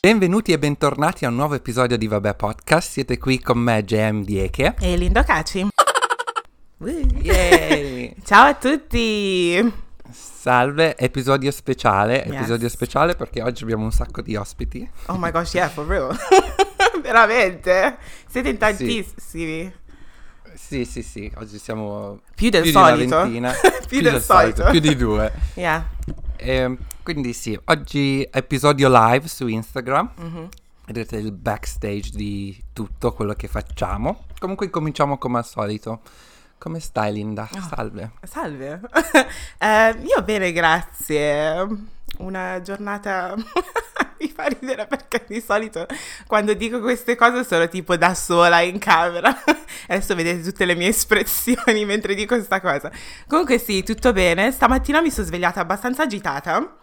Benvenuti e bentornati a un nuovo episodio di Vabbè Podcast. Siete qui con me, JM Dieke. E Lindo Caci. Ciao a tutti! Salve, episodio speciale. Yes. Episodio speciale perché oggi abbiamo un sacco di ospiti. Oh my gosh, yeah, for real. Veramente? Siete in tantissimi. Sì, sì, sì, oggi siamo Più del più di una solito. ventina. Più del solito. più di due. Yeah. Ehm, quindi sì, oggi episodio live su Instagram. Mhm. Vedete il backstage di tutto quello che facciamo. Comunque cominciamo come al solito. Come stai Linda? Oh. Salve. Salve. Eh, io bene, grazie. Una giornata mi fa ridere perché di solito quando dico queste cose sono tipo da sola in camera. Adesso vedete tutte le mie espressioni mentre dico questa cosa. Comunque sì, tutto bene. Stamattina mi sono svegliata abbastanza agitata.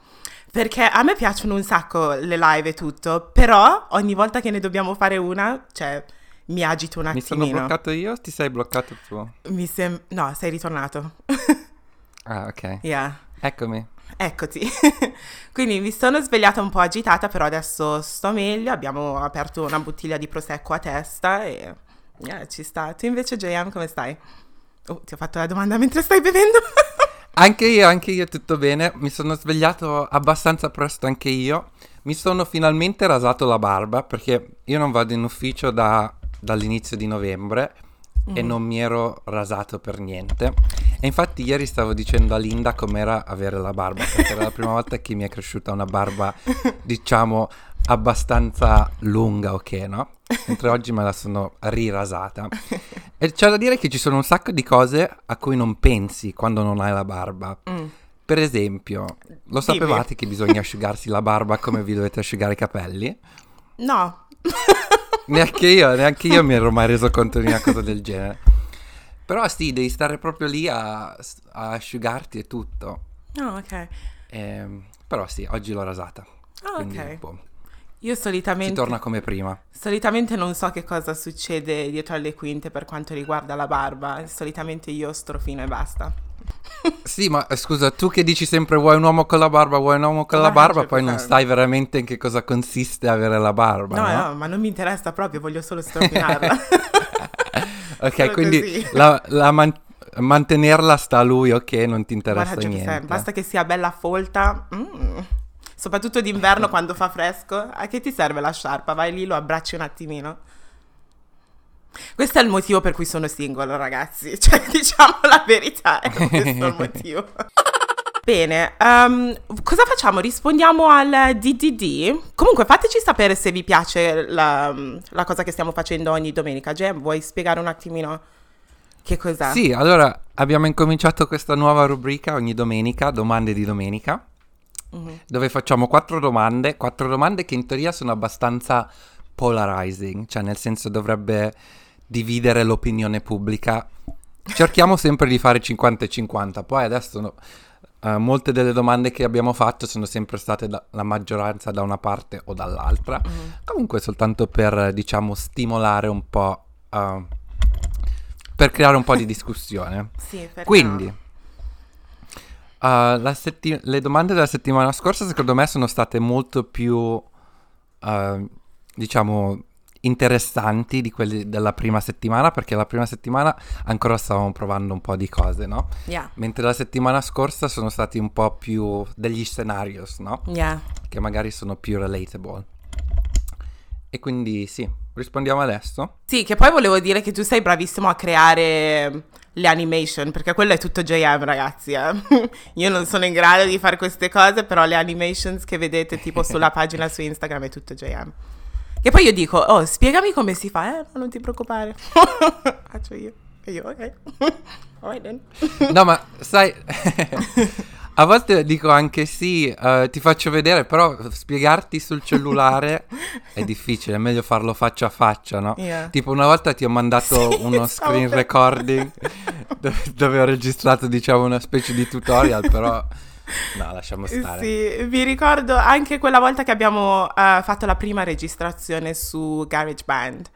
Perché a me piacciono un sacco le live e tutto, però ogni volta che ne dobbiamo fare una, cioè, mi agito un Mi sono attimino. bloccato io o ti sei bloccato tu? Mi sem- no, sei ritornato. Ah, ok. yeah. Eccomi. Eccoti. Quindi mi sono svegliata un po' agitata, però adesso sto meglio. Abbiamo aperto una bottiglia di prosecco a testa e yeah, ci sta. Tu invece, JM, come stai? Oh, ti ho fatto la domanda mentre stai bevendo. Anche io, anche io tutto bene. Mi sono svegliato abbastanza presto anche io. Mi sono finalmente rasato la barba perché io non vado in ufficio da- dall'inizio di novembre e non mi ero rasato per niente. E infatti ieri stavo dicendo a Linda com'era avere la barba perché era la prima volta che mi è cresciuta una barba, diciamo, abbastanza lunga, ok, no? Mentre oggi me la sono rirasata. E c'è da dire che ci sono un sacco di cose a cui non pensi quando non hai la barba. Mm. Per esempio, lo sapevate che bisogna asciugarsi la barba come vi dovete asciugare i capelli? No. Neanche io, neanche io mi ero mai reso conto di una cosa del genere. Però sì, devi stare proprio lì a, a asciugarti e tutto. Oh, ok. Ehm, però sì, oggi l'ho rasata. Ah, Quindi ok. boh, Io si solitamente, torna come prima. solitamente non so che cosa succede dietro alle quinte per quanto riguarda la barba. Solitamente io strofino e basta. Sì, ma eh, scusa, tu che dici sempre vuoi un uomo con la barba, vuoi un uomo con la barba, poi non 100%. sai veramente in che cosa consiste avere la barba, No, no? no, ma non mi interessa proprio, voglio solo strofinarla. Ok, quindi la- la man- mantenerla sta a lui, ok, non ti interessa Guarda, niente. basta che sia bella folta. mm. Soprattutto d'inverno quando fa fresco. A che ti serve la sciarpa? Vai lì, lo abbracci un attimino. Questo è il motivo per cui sono single, ragazzi. Cioè, diciamo la verità, è questo il motivo. Bene, ehm, cosa facciamo? Rispondiamo al DDD? Comunque fateci sapere se vi piace la, la cosa che stiamo facendo ogni domenica. Gem, vuoi spiegare un attimino che cos'è? Sì, allora abbiamo incominciato questa nuova rubrica ogni domenica, domande di domenica, Mhm. dove facciamo quattro domande, quattro domande che in teoria sono abbastanza polarizing, cioè nel senso dovrebbe dividere l'opinione pubblica. Cerchiamo sempre di fare 50 e 50, poi adesso no- eh, molte delle domande che abbiamo fatto sono sempre state da- la maggioranza da una parte o dall'altra. Mhm. Comunque soltanto per, diciamo, stimolare un po', eh, per creare un po' di discussione. Sì, perché Quindi, uh, la setti- le domande della settimana scorsa secondo me sono state molto più, uh, diciamo, interessanti di quelle della prima settimana, perché la prima settimana ancora stavamo provando un po' di cose, no? Yeah, Mentre la settimana scorsa sono stati un po' più degli scenarios, no? yeah. Che magari sono più relatable. E quindi sì, rispondiamo adesso. Sì, che poi volevo dire che tu sei bravissimo a creare le animation, perché quello è tutto JM, ragazzi. eh. Io non sono in grado di fare queste cose, però le animations che vedete tipo sulla pagina su Instagram è tutto JM. Che poi io dico, oh, spiegami come si fa, eh, no, non ti preoccupare. Faccio io. E io, ok. Then. No, ma sai, a volte dico anche sì, eh, ti faccio vedere, però spiegarti sul cellulare è difficile, è meglio farlo faccia a faccia, no? Yeah. Tipo una volta ti ho mandato Sì, uno screen recording dove, dove ho registrato, diciamo, una specie di tutorial, però no, lasciamo stare. Sì, vi ricordo anche quella volta che abbiamo eh, fatto la prima registrazione su GarageBand.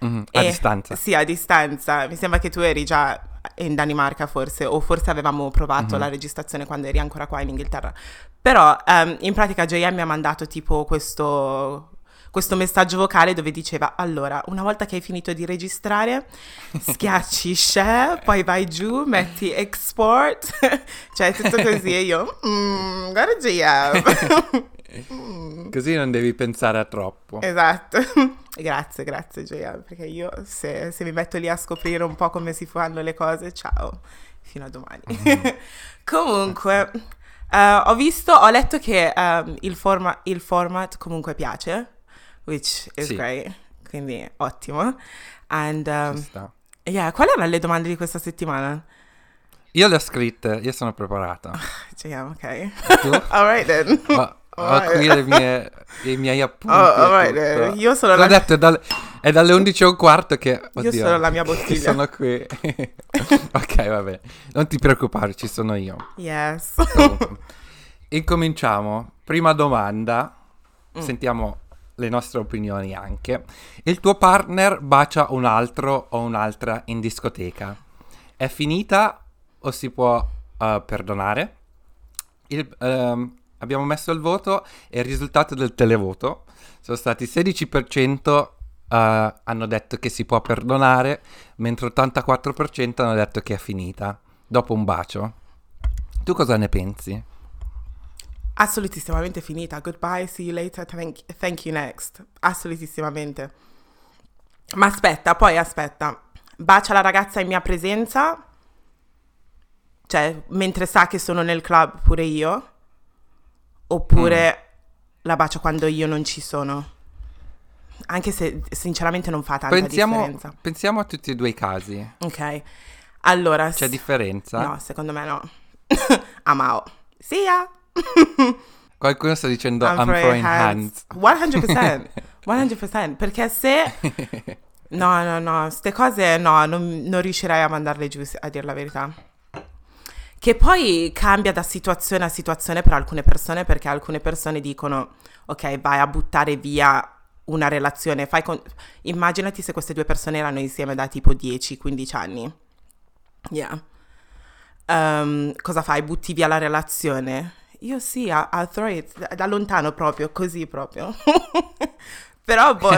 Mhm, a E- distanza. Sì, a distanza. Mi sembra che tu eri già in Danimarca forse, o forse avevamo provato Mhm. la registrazione quando eri ancora qua in Inghilterra. Però ehm, in pratica JM mi ha mandato tipo questo, questo messaggio vocale dove diceva allora, una volta che hai finito di registrare, schiacci share, poi vai giù, metti export, cioè tutto così e io, mm, guarda JM. Mm. Così non devi pensare a troppo. Esatto. grazie, grazie JM, perché io se, se mi metto lì a scoprire un po' come si fanno le cose, ciao, fino a domani. Comunque, eh, ho visto, ho letto che ehm, il, forma- il format comunque piace, which is Sì. great, quindi ottimo. And, um, yeah, quali erano le domande di questa settimana? Io le ho scritte, io sono preparato. JM, ok. Tu? Alright then. Ho, ho qui le mie- i miei appunti. Oh, tutto. then. Io sono Te la, l'ho detto, è, dal- è dalle 11 e un quarto che... io oddio, sono la mia bottiglia. Sono qui. ok, vabbè. Non ti preoccupare, ci sono io. Yes. Comunque, Incominciamo. Prima domanda. Mm. Sentiamo le nostre opinioni anche. Il tuo partner bacia un altro o un'altra in discoteca. È finita o si può eh, perdonare? Il- ehm, abbiamo messo il voto e il risultato del televoto sono stati 16% eh, hanno detto che si può perdonare, mentre 84% hanno detto che è finita dopo un bacio. Tu cosa ne pensi? Assolutissimamente finita. Goodbye, see you later, thank, thank you next. Assolutissimamente. Ma aspetta, poi aspetta. Bacia la ragazza in mia presenza? Cioè, mentre sa che sono nel club pure io? Oppure la bacia quando io non ci sono? Anche se sinceramente non fa tanta Pensiamo, differenza. pensiamo a tutti e due i casi. Ok. Allora, C'è differenza? No, secondo me no. Amao. See ya. Qualcuno sta dicendo I'm, I'm throwing throwing hands. 100%. 100%. Perché se... No, no, no, queste cose no, non, non riuscirei a mandarle giù, a dire la verità. Che poi cambia da situazione a situazione per alcune persone, perché alcune persone dicono, ok, vai a buttare via una relazione. Fai con- Immaginati se queste due persone erano insieme da tipo 10-15 anni. Yeah. Ehm, cosa fai? Butti via la relazione? Io sì, I'll, I'll throw it da, lontano proprio, così proprio. Però, boh,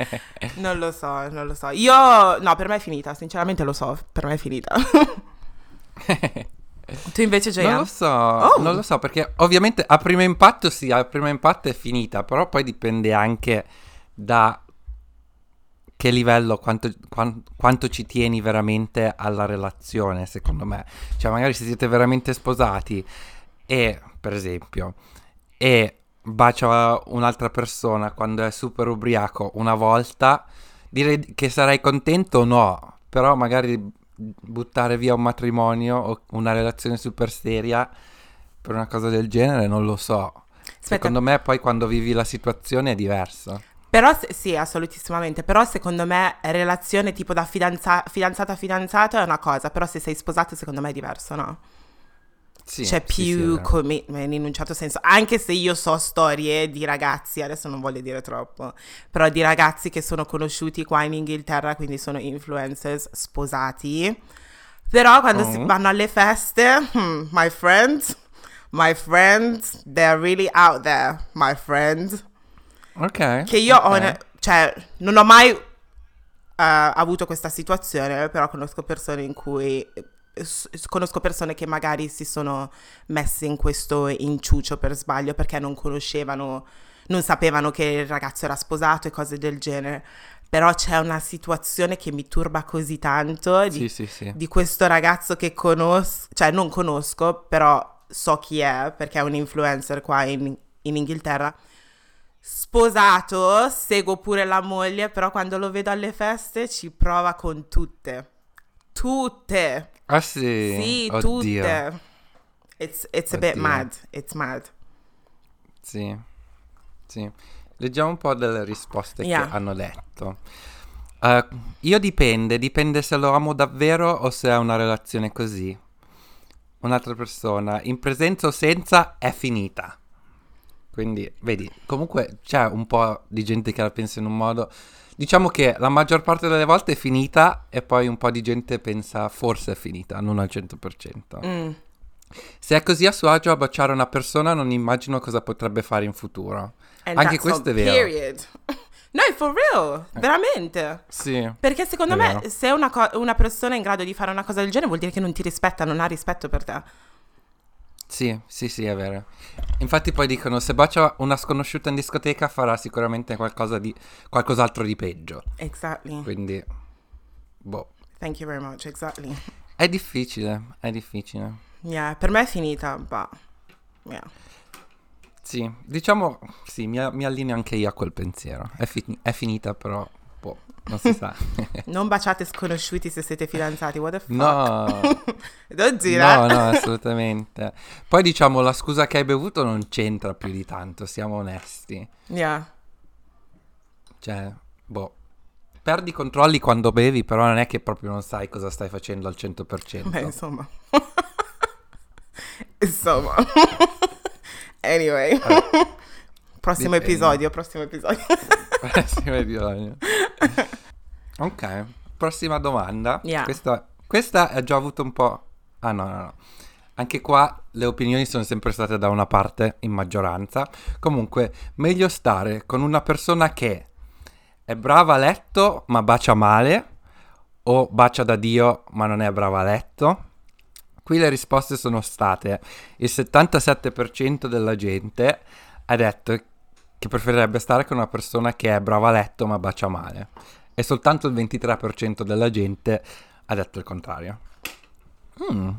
non lo so, non lo so. Io, no, per me è finita, sinceramente lo so, per me è finita. tu invece, Non Jaya? lo so, Oh. non lo so perché ovviamente a primo impatto sì, a primo impatto è finita, però poi dipende anche da che livello, quanto, quan- quanto ci tieni veramente alla relazione, secondo me. Cioè magari se siete veramente sposati e, per esempio, e bacia un'altra persona quando è super ubriaco una volta, direi che sarai contento o no, però magari buttare via un matrimonio o una relazione super seria per una cosa del genere non lo so. Secondo me poi quando vivi la situazione è diverso. Però se- sì, assolutissimamente. Però secondo me relazione tipo da fidanza- fidanzata a fidanzato è una cosa, però se sei sposato secondo me è diverso, no? Sì, C'è sì, sì, è più vero. commitment in un certo senso, anche se io so storie di ragazzi, adesso non voglio dire troppo, però di ragazzi che sono conosciuti qua in Inghilterra, quindi sono influencers sposati. Però quando si Mhm. vanno alle feste, hmm, my friends, my friends, they're really out there, my friends. Ok. Che io ho, ok. una- cioè, non ho mai eh, avuto questa situazione, però conosco persone in cui eh, conosco persone che magari si sono messe in questo inciucio per sbaglio perché non conoscevano, non sapevano che il ragazzo era sposato e cose del genere. Però c'è una situazione che mi turba così tanto di, Sì, sì, sì. di questo ragazzo che conosco, cioè non conosco, però so chi è perché è un influencer qua in, in Inghilterra. Sposato, seguo pure la moglie, però quando lo vedo alle feste ci prova con tutte. Tutte. Ah sì? Sì, Oddio. tutte. It's, it's a bit mad. It's mad. Sì. Sì. Leggiamo un po' delle risposte Yeah. che hanno detto. Eh, io dipende, dipende se lo amo davvero o se è una relazione così. Un'altra persona, in presenza o senza, è finita. Quindi, vedi, comunque c'è un po' di gente che la pensa in un modo. Diciamo che la maggior parte delle volte è finita e poi un po' di gente pensa forse è finita, non al 100%. Mm. Se è così a suo agio a baciare una persona, non immagino cosa potrebbe fare in futuro. And Anche questo all, è vero. Period. No, for real, veramente. Sì. Perché secondo me vero. se una, co- una persona è in grado di fare una cosa del genere vuol dire che non ti rispetta, non ha rispetto per te. Sì, sì, sì, è vero. Infatti poi dicono se bacia una sconosciuta in discoteca farà sicuramente qualcosa di, qualcos'altro di peggio. Exactly. Quindi, boh, Thank you very much, exactly. è difficile, è difficile. Yeah, per me è finita, ma... Yeah. Sì, diciamo, sì, mi, mi allineo anche io a quel pensiero. È, fi- è finita però, non si sa. Non baciate sconosciuti se siete fidanzati, what the fuck? no, Non gira. no, no, assolutamente. Poi diciamo, la scusa che hai bevuto non c'entra più di tanto, siamo onesti. Yeah. Cioè, boh. Perdi i controlli quando bevi, però non è che proprio non sai cosa stai facendo al 100%. Beh, insomma. insomma. anyway. prossimo Dipende. episodio, prossimo episodio. Prossimo episodio. ok, prossima domanda. Yeah. Questa, questa ha già avuto un po'... Ah no, no, no. Anche qua le opinioni sono sempre state da una parte in maggioranza. Comunque, meglio stare con una persona che è brava a letto ma bacia male o bacia da Dio ma non è brava a letto? Qui le risposte sono state il 77% della gente ha detto che preferirebbe stare con una persona che è brava a letto ma bacia male e soltanto il 23% della gente ha detto il contrario. Mm.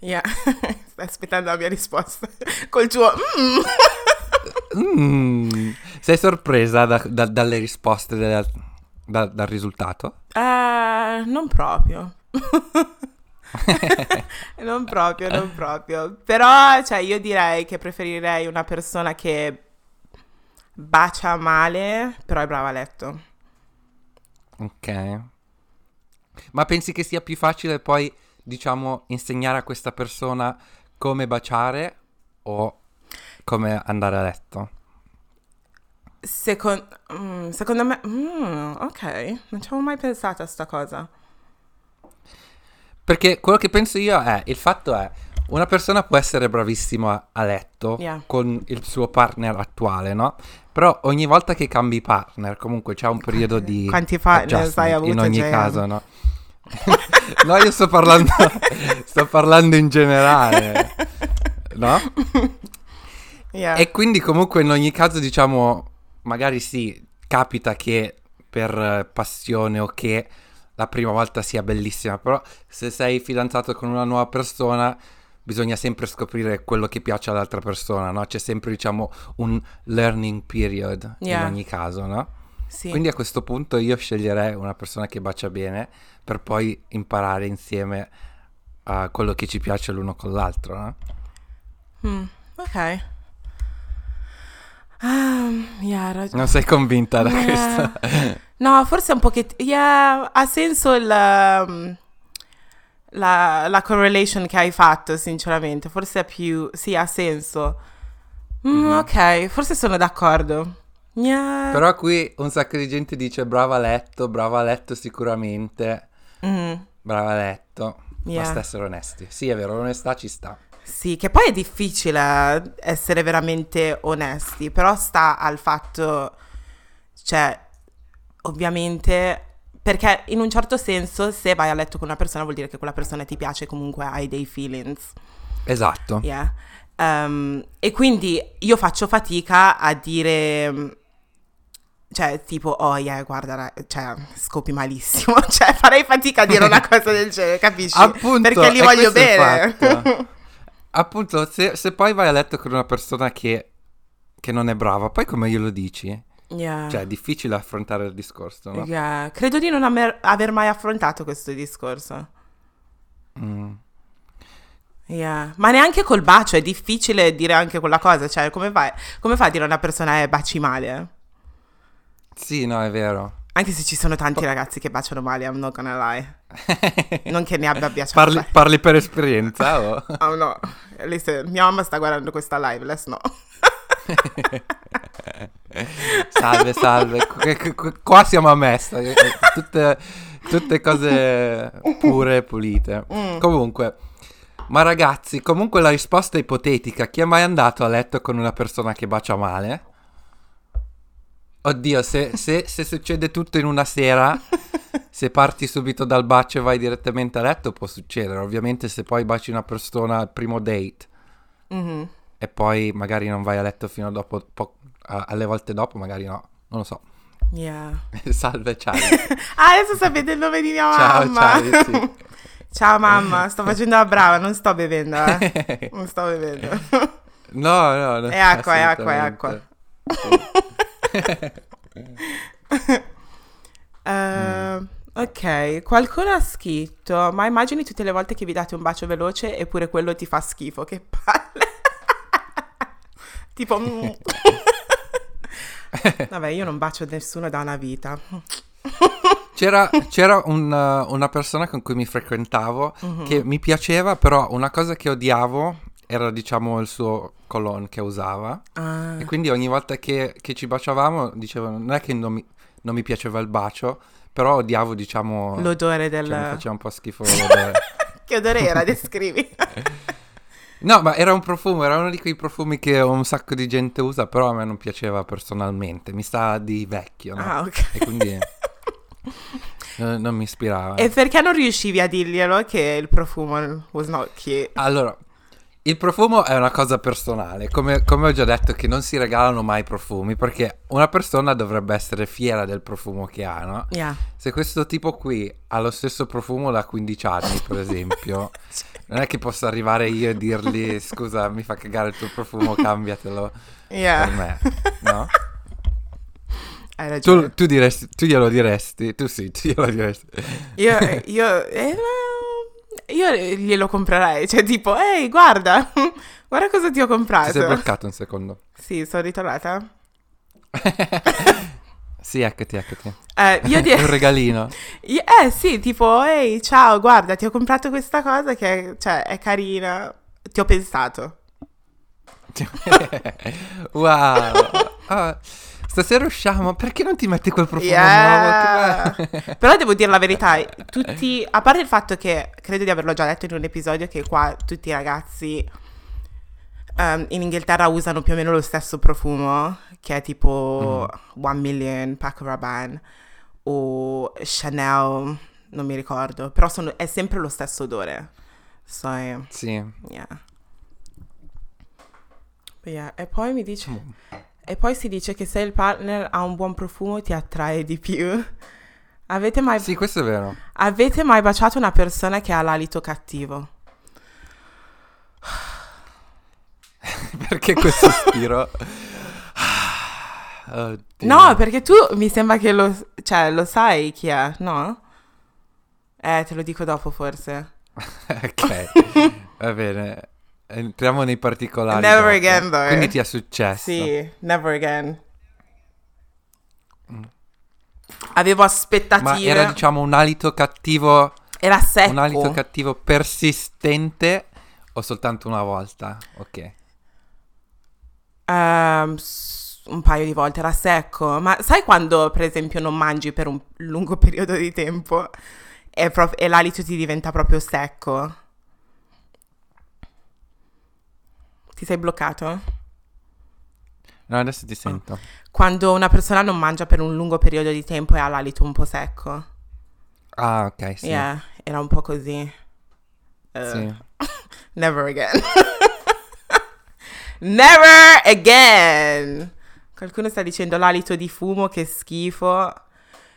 Yeah. Stai aspettando la mia risposta. Col tuo... mm. Mm. Sei sorpresa da- da- dalle risposte del- da- dal risultato? Eh, non proprio. non proprio, non proprio. Però, cioè, io direi che preferirei una persona che bacia male, però è brava a letto. Ok. Ma pensi che sia più facile poi, diciamo, insegnare a questa persona come baciare o come andare a letto? Secon- mm, secondo me... mm, ok, non ci avevo mai pensato a sta cosa. Perché quello che penso io è, il fatto è, una persona può essere bravissima a letto Yeah. con il suo partner attuale, no? Però ogni volta che cambi partner, comunque c'è un periodo di Quanti partner hai avuto, in ogni JM? caso, no? no, io sto parlando, sto parlando in generale, no? Yeah. E quindi comunque in ogni caso diciamo, magari sì, capita che per passione o che la prima volta sia bellissima, però se sei fidanzato con una nuova persona bisogna sempre scoprire quello che piace all'altra persona, no? C'è sempre diciamo un learning period Yeah. in ogni caso, no? sì. Quindi a questo punto io sceglierei una persona che bacia bene per poi imparare insieme a quello che ci piace l'uno con l'altro, no? Mm, ok. Ah, yeah, ragione. Non sei convinta da Yeah. questo? No, forse un pochettino. Yeah, ha senso il, um, la, la correlation che hai fatto, sinceramente. Forse è più. Sì, ha senso. Mm, Mhm. Ok, forse sono d'accordo. Yeah. Però qui un sacco di gente dice brava letto, brava letto sicuramente, Mm, brava letto. Yeah. Basta essere onesti. Sì, è vero, l'onestà ci sta. Sì, che poi è difficile essere veramente onesti, però sta al fatto, cioè, ovviamente, perché in un certo senso se vai a letto con una persona vuol dire che quella persona ti piace, comunque hai dei feelings. Esatto. Yeah. Um, e quindi io faccio fatica a dire, cioè, tipo, oh, yeah, guarda, cioè, scopi malissimo. cioè, farei fatica a dire una cosa del genere, capisci? Appunto, Perché li voglio bene. Appunto, se, se poi vai a letto con una persona che, che non è brava, poi come glielo dici? Yeah. Cioè, è difficile affrontare il discorso, no? Yeah, Credo di non amer- aver mai affrontato questo discorso. Mm. Yeah. Ma neanche col bacio è difficile dire anche quella cosa. Cioè, come fai, come fai a dire a una persona eh, baci male? Sì, no, è vero. Anche se ci sono tanti ragazzi che baciano male, I'm not gonna lie. Non che ne abbia baciato. parli, parli per esperienza o? Oh no, listen, mia mamma sta guardando questa live, let's no. salve, salve. Qu- qu- Qua siamo a messa. Tutte, tutte cose pure e pulite. Mm. Comunque, ma ragazzi, comunque la risposta è ipotetica. Chi è mai andato a letto con una persona che bacia male? Oddio, se, se- se succede tutto in una sera, se parti subito dal bacio e vai direttamente a letto, può succedere. Ovviamente, se poi baci una persona al primo date Mhm. e poi magari non vai a letto fino a dopo, po- alle volte dopo, magari no, non lo so. Yeah. Salve, ciao. Ah, adesso sapete il nome di mia Ciao, mamma. ciao, sì. Ciao mamma, sto facendo la brava, non sto bevendo, eh. Non sto bevendo. No, no, no. È acqua, è acqua, è acqua. Eh, ok, qualcuno ha scritto, ma immagini tutte le volte che vi date un bacio veloce eppure quello ti fa schifo, che palle. tipo... mm. Vabbè, io non bacio nessuno da una vita. C'era, c'era un, uh, una persona con cui mi frequentavo Mhm. che mi piaceva, però una cosa che odiavo era, diciamo, il suo cologne che usava. Ah, E quindi ogni volta che, che ci baciavamo, dicevo, non è che non mi, non mi piaceva il bacio, però odiavo, diciamo, l'odore cioè, mi del... faceva un po' schifo l'odore. che odore era? Descrivi. No, ma era un profumo, era uno di quei profumi che un sacco di gente usa, però a me non piaceva personalmente, mi sa di vecchio, no? ah, ok. E quindi eh, non mi ispirava. E perché non riuscivi a dirglielo che il profumo was not cute? Allora, il profumo è una cosa personale, come, come ho già detto che non si regalano mai profumi, perché una persona dovrebbe essere fiera del profumo che ha, no? Yeah. Se questo tipo qui ha lo stesso profumo da 15 anni, per esempio, non è che posso arrivare io e dirgli scusa, mi fa cagare il tuo profumo, cambiatelo Yeah. per me, no? Hai ragione. Tu, tu diresti, tu glielo diresti, tu sì, tu glielo diresti. Io, io, eh, io glielo comprerei. Cioè, tipo, ehi, guarda, guarda cosa ti ho Ti comprato. sei bloccato un secondo. Sì, sono ritornata. Sì, eccoti, eccoti. Eh, io di- È un regalino. eh, sì, tipo, ehi, ciao, guarda, ti ho comprato questa cosa che cioè, è carina. Ti ho pensato. wow. Ah, stasera usciamo, perché non ti metti quel profumo Yeah. nuovo? Però devo dire la verità, tutti, a parte il fatto che credo di averlo già detto in un episodio, che qua tutti i ragazzi ehm, in Inghilterra usano più o meno lo stesso profumo, che è tipo One Million, Paco Rabanne o Chanel, non mi ricordo, però sono- è sempre lo stesso odore. So, eh, Sì. yeah. Yeah, E poi mi dice... E poi si dice che se il partner ha un buon profumo ti attrae di più. Avete mai, Sì, questo è vero. avete mai baciato una persona che ha l'alito cattivo? Perché questo spiro? Oddio. No, perché tu mi sembra che lo, cioè, lo sai chi è, no? Eh, te lo dico dopo forse. ok, va bene. Entriamo nei particolari. Never dopo. again, though. Quindi ti è successo. Sì, never again. Avevo aspettative. Ma era diciamo un alito cattivo, Era secco. un alito cattivo persistente o soltanto una volta? Ok. S- un paio di volte era secco, ma sai quando per esempio non mangi per un lungo periodo di tempo e, pro- e l'alito ti diventa proprio secco? Ti sei bloccato? No, adesso ti sento. Quando una persona non mangia per un lungo periodo di tempo e ha l'alito un po' secco. Ah, ok, sì. Yeah, era un po' così. Eh, sì. Never again. Never again. Qualcuno sta dicendo l'alito di fumo, che schifo.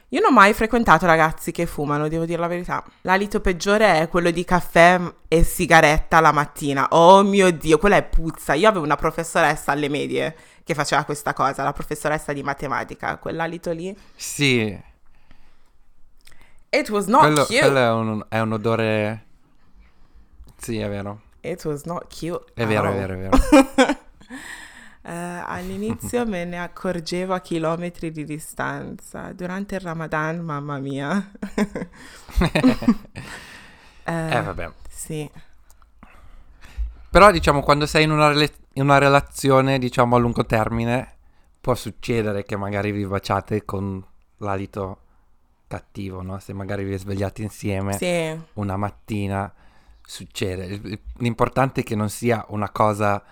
Io non ho mai frequentato ragazzi che fumano, devo dire la verità. L'alito peggiore è quello di caffè e sigaretta la mattina. Oh mio Dio, quella è puzza. Io avevo una professoressa alle medie che faceva questa cosa, la professoressa di matematica. Quell'alito lì. Sì, It was not quello, cute. quello è, un, è un odore... Sì, è vero. It was not cute. È vero, è vero, è vero. Eh, all'inizio me ne accorgevo a chilometri di distanza. Durante il Ramadan, mamma mia. Eh, eh, vabbè. Sì. Però diciamo quando sei in una rela- in una relazione, diciamo, a lungo termine può succedere che magari vi baciate con l'alito cattivo, no? Se magari vi svegliate insieme Sì. una mattina, succede. L'importante è che non sia una cosa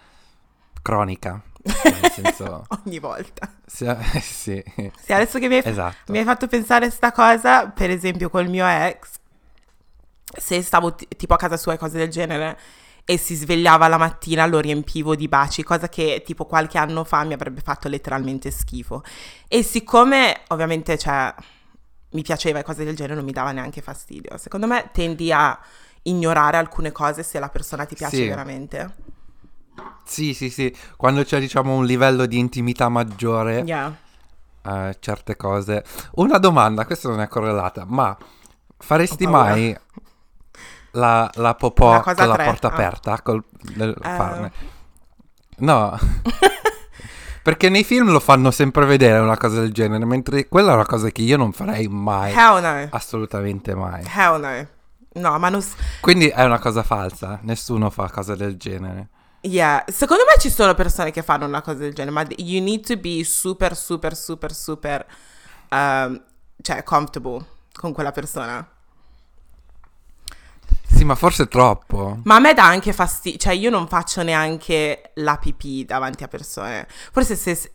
cronica. Nel senso, Ogni volta. sia- sì, Sì, adesso che mi hai, esatto. mi hai fatto pensare sta cosa, per esempio col mio ex, se stavo ti- tipo a casa sua e cose del genere e si svegliava la mattina lo riempivo di baci, cosa che tipo qualche anno fa mi avrebbe fatto letteralmente schifo. E siccome ovviamente cioè mi piaceva e cose del genere non mi dava neanche fastidio. Secondo me tendi a ignorare alcune cose se la persona ti piace Sì. veramente. Sì, sì, sì. Quando c'è, diciamo, un livello di intimità maggiore, Yeah. eh, certe cose. Una domanda, questa non è correlata, ma faresti mai la, la popò La con la tre, porta ah. aperta? Col, Eh. farne? No. Perché nei film lo fanno sempre vedere una cosa del genere, mentre quella è una cosa che io non farei mai. Hell no. Assolutamente mai. Hell no. No, ma non... Quindi è una cosa falsa, nessuno fa cose del genere. Yeah, secondo me ci sono persone che fanno una cosa del genere, ma you need to be super, super, super, super, um, cioè, comfortable con quella persona. Sì, ma forse troppo. Ma a me dà anche fastidio, cioè io non faccio neanche la pipì davanti a persone. Forse se...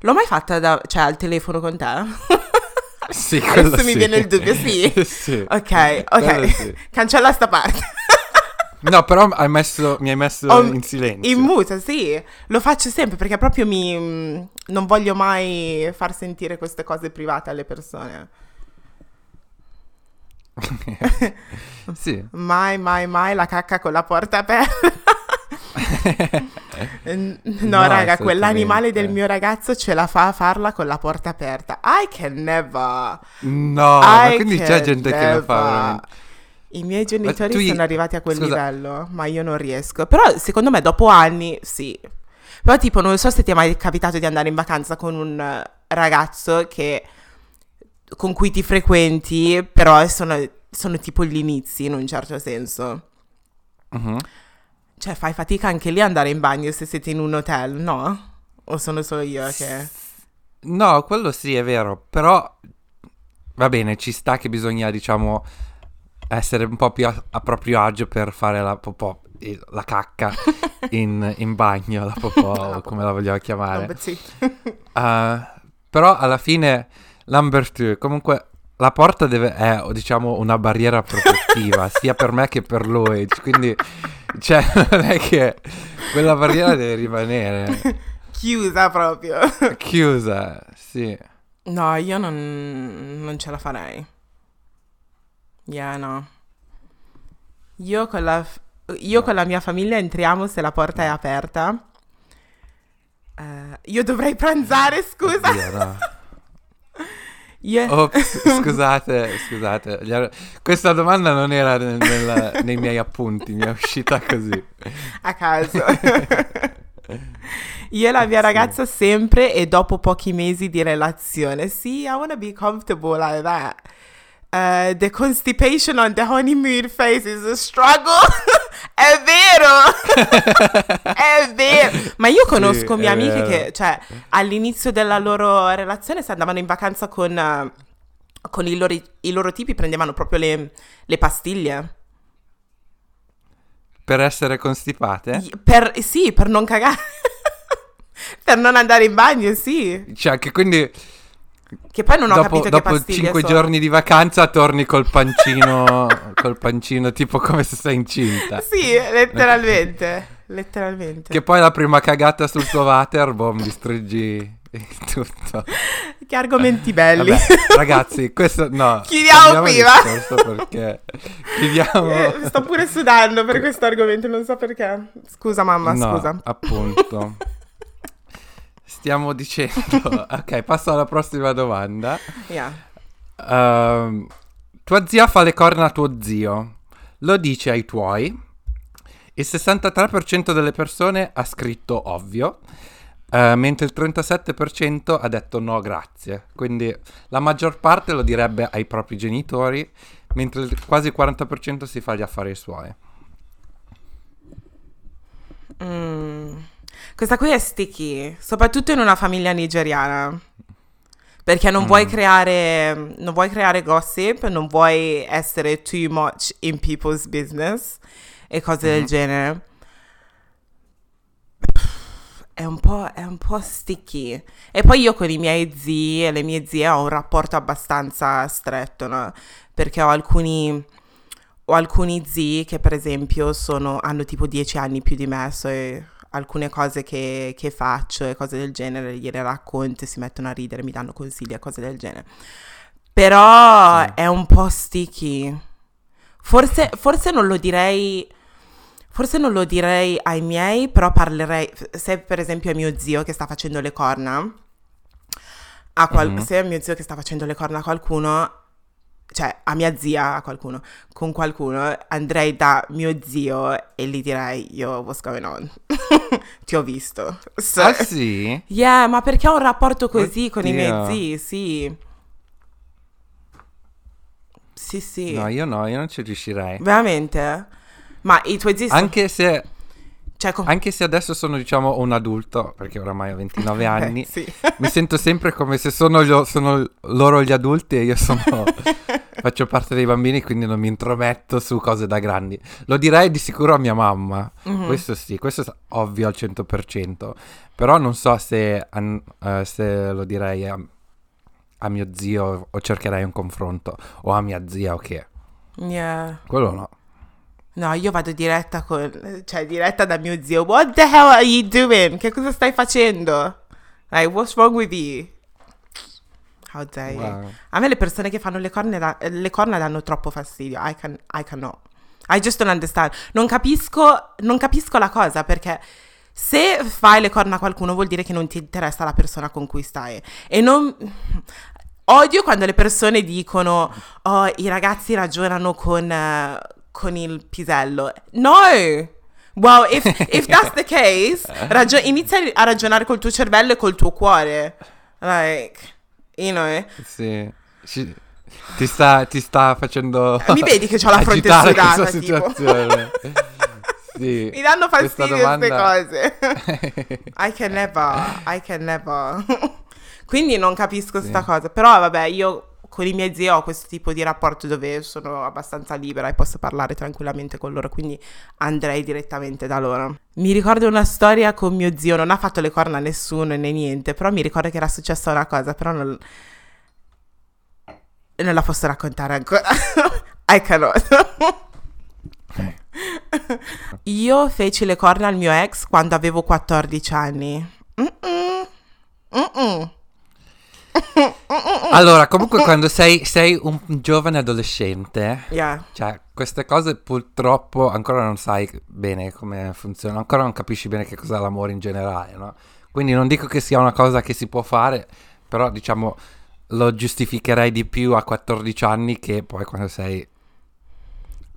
L'ho mai fatta da, cioè, al telefono con te? Sì, Adesso mi sì. viene il dubbio, sì. sì. Ok, ok. sì. Cancella sta parte. No, però hai messo- mi hai messo Ho- in silenzio. In muta, sì. Lo faccio sempre perché proprio mi... mm, non voglio mai far sentire queste cose private alle persone. sì. Mai, mai, mai la cacca con la porta aperta. No, No, raga, quell'animale del mio ragazzo ce la fa a farla con la porta aperta. I can never. No, ma I quindi c'è gente che lo fa never. veramente. I miei genitori tu sono arrivati a quel Scusa. livello, ma io non riesco. Però secondo me dopo anni, sì. Però tipo, non so se ti è mai capitato di andare in vacanza con un eh, ragazzo che con cui ti frequenti, però sono, sono tipo gli inizi in un certo senso. Mhm. Cioè, fai fatica anche lì ad andare in bagno se siete in un hotel, no? O sono solo io che... No, quello sì, è vero, però va bene, ci sta che bisogna, diciamo, essere un po' più a, a proprio agio per fare la popò, la cacca in, in bagno, la popò, La o come la vogliamo chiamare. sì. Uh, però alla fine, number two, comunque la porta deve, è, diciamo, una barriera protettiva, sia per me che per lui, quindi, cioè, non è che quella barriera deve rimanere Chiusa proprio. chiusa, sì. No, io non, non ce la farei. Yeah, no. Io con la, io con la mia famiglia entriamo se la porta è aperta. Eh, io dovrei pranzare, scusa. Oddio, no. Io- Ops, scusate, scusate. Questa domanda non era nel- nella- nei miei appunti, mi è uscita così. a caso. Io e la mia ragazza sempre e dopo pochi mesi di relazione. Sì, I wanna be comfortable like that. Uh, the constipation on the honeymoon phase is a struggle. È vero! È vero! Ma io conosco Sì, mie amiche vero. che, cioè, all'inizio della loro relazione si andavano in vacanza con, eh, con i, loro, i loro tipi, prendevano proprio le, le pastiglie. Per essere constipate? Per, sì, per non cagare. per non andare in bagno, sì. Cioè, che quindi Che poi non ho dopo, capito che dopo pastiglie 5 sono. giorni di vacanza torni col pancino, col pancino tipo come se sei incinta. Sì, letteralmente. letteralmente. Che poi la prima cagata sul tuo water, boom, distruggi tutto. Che argomenti belli. Vabbè, ragazzi, questo no. Chiudiamo discorso perché chiudiamo. Eh, sto pure sudando per questo argomento, non so perché. Scusa mamma, no, scusa. appunto. Stiamo dicendo. ok, passo alla prossima domanda. Yeah. Ehm, tua zia fa le corna a tuo zio. Lo dice ai tuoi. Il 63% delle persone ha scritto ovvio. eh, mentre il 37% ha detto no, grazie. Quindi la maggior parte lo direbbe ai propri genitori, mentre il quasi il 40% si fa gli affari suoi. Mm. Questa qui è sticky, soprattutto in una famiglia nigeriana. Perché non Mm. vuoi creare non vuoi creare gossip, non vuoi essere too much in people's business e cose del Mhm. genere. È un, po', è un po' sticky. E poi io con i miei zii e le mie zie ho un rapporto abbastanza stretto, no? Perché ho alcuni, ho alcuni zii che per esempio sono, hanno tipo 10 anni più di me, so, alcune cose che, che faccio e cose del genere gliele racconto e si mettono a ridere, mi danno consigli e cose del genere. Però Sì. è un po' sticky. Forse, forse non lo direi... Forse non lo direi ai miei, però parlerei... Se per esempio è mio zio che sta facendo le corna, qual- Mhm. se è mio zio che sta facendo le corna a qualcuno, cioè a mia zia, a qualcuno, con qualcuno, andrei da mio zio e gli direi, yo, what's going on? Ti ho visto. So- Ah sì? Yeah, ma perché ho un rapporto così con i miei Oddio. zii, sì. Sì, sì. No, io no, io non ci riuscirei. Veramente? Ma i tuoi zii. Anche se, Cioè, con- anche se adesso sono, diciamo, un adulto, perché oramai ho 29 anni, Eh, sì. mi sento sempre come se sono, gli- sono loro gli adulti e io sono... faccio parte dei bambini, quindi non mi intrometto su cose da grandi. Lo direi di sicuro a mia mamma. Mhm. Questo sì, questo è ovvio al 100%. Però non so se, an- eh, se lo direi a, a mio zio o cercherei un confronto. O a mia zia o che. Yeah. Quello no. No, io vado diretta con... Cioè, diretta da mio zio. What the hell are you doing? Che cosa stai facendo? Like, what's wrong with you? How dare you? Wow. A me le persone che fanno le corna, le corna danno troppo fastidio. I, can, I cannot. I just don't understand. Non capisco, non capisco la cosa perché se fai le corna a qualcuno vuol dire che non ti interessa la persona con cui stai. E non... Odio quando le persone dicono, oh, i ragazzi ragionano con, eh, con il pisello. No! Well, if, if that's the case, ragio- inizia a ragionare col tuo cervello e col tuo cuore. Like, you know. Sì. Ci- Ti sta, ti sta facendo. Mi vedi che c'ho la fronte sudata, situazione. sì. Mi danno fastidio domanda- queste cose. I can never, I can never. Quindi non capisco Sì. sta cosa. Però vabbè, io con i miei zii ho questo tipo di rapporto dove sono abbastanza libera e posso parlare tranquillamente con loro, quindi andrei direttamente da loro. Mi ricordo una storia con mio zio, non ha fatto le corna a nessuno né niente, però mi ricordo che era successa una cosa, però non, non la posso raccontare ancora. I cannot. Io feci le corna al mio ex quando avevo 14 anni. Mm-mm. Mm-mm. Allora, comunque, quando sei, sei un giovane adolescente, Yeah. cioè, queste cose purtroppo ancora non sai bene come funzionano, ancora non capisci bene che cos'è l'amore in generale, no? Quindi non dico che sia una cosa che si può fare, però diciamo lo giustificherei di più a 14 anni che poi quando sei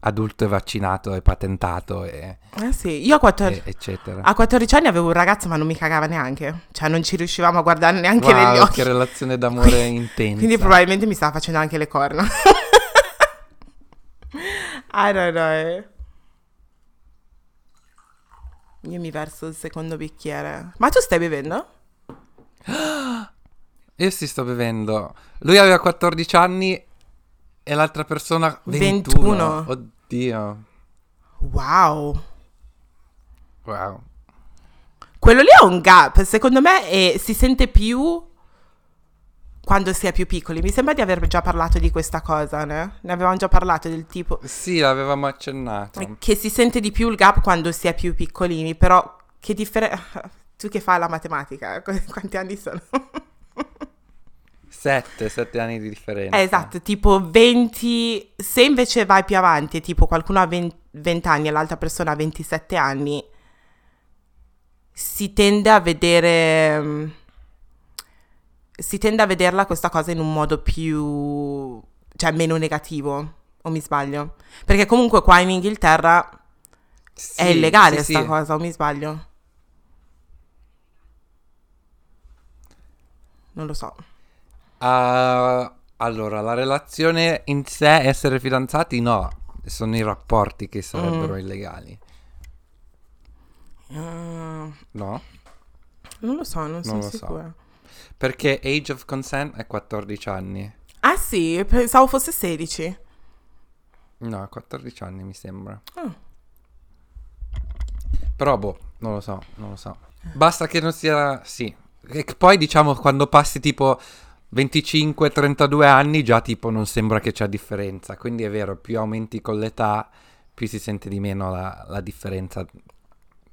adulto e vaccinato e patentato e, Eh sì, io a 14, e- eccetera. a 14 anni avevo un ragazzo ma non mi cagava neanche. Cioè non ci riuscivamo a guardare neanche Wow, negli occhi. che relazione d'amore intensa. Quindi probabilmente mi stava facendo anche le corna. I don't know. Io mi verso il secondo bicchiere. Ma tu stai bevendo? Io si sto bevendo. Lui aveva 14 anni e l'altra persona 21. 21. Oddio. Wow. Wow. Quello lì è un gap, secondo me, e si sente più quando si è più piccoli. Mi sembra di aver già parlato di questa cosa, ne? Ne avevamo già parlato del tipo Sì, l'avevamo accennato. che si sente di più il gap quando si è più piccolini, però che differenza... Tu che fai la matematica, qu- quanti anni sono? 7, 7 anni di differenza. Eh, esatto, tipo 20... Se invece vai più avanti, tipo qualcuno ha 20, 20 anni e l'altra persona ha 27 anni, si tende a vedere... mm, Si tende a vederla questa cosa in un modo più... cioè meno negativo, o mi sbaglio? Perché comunque qua in Inghilterra Sì, è illegale sì, sta sì. cosa, o mi sbaglio? Non lo so. Ah, allora, la relazione in sé, essere fidanzati, no. Sono i rapporti che sarebbero Mm. illegali. Mm, No? Non lo so, non, Non sono lo so. Perché age of consent è 14 anni. Ah sì, pensavo fosse 16. No, 14 anni mi sembra. Ah. Però boh, non lo so, non lo so. Basta che non sia... Sì. E poi diciamo quando passi tipo 25-32 anni già tipo non sembra che c'è differenza. Quindi è vero, più aumenti con l'età, più si sente di meno la, la differenza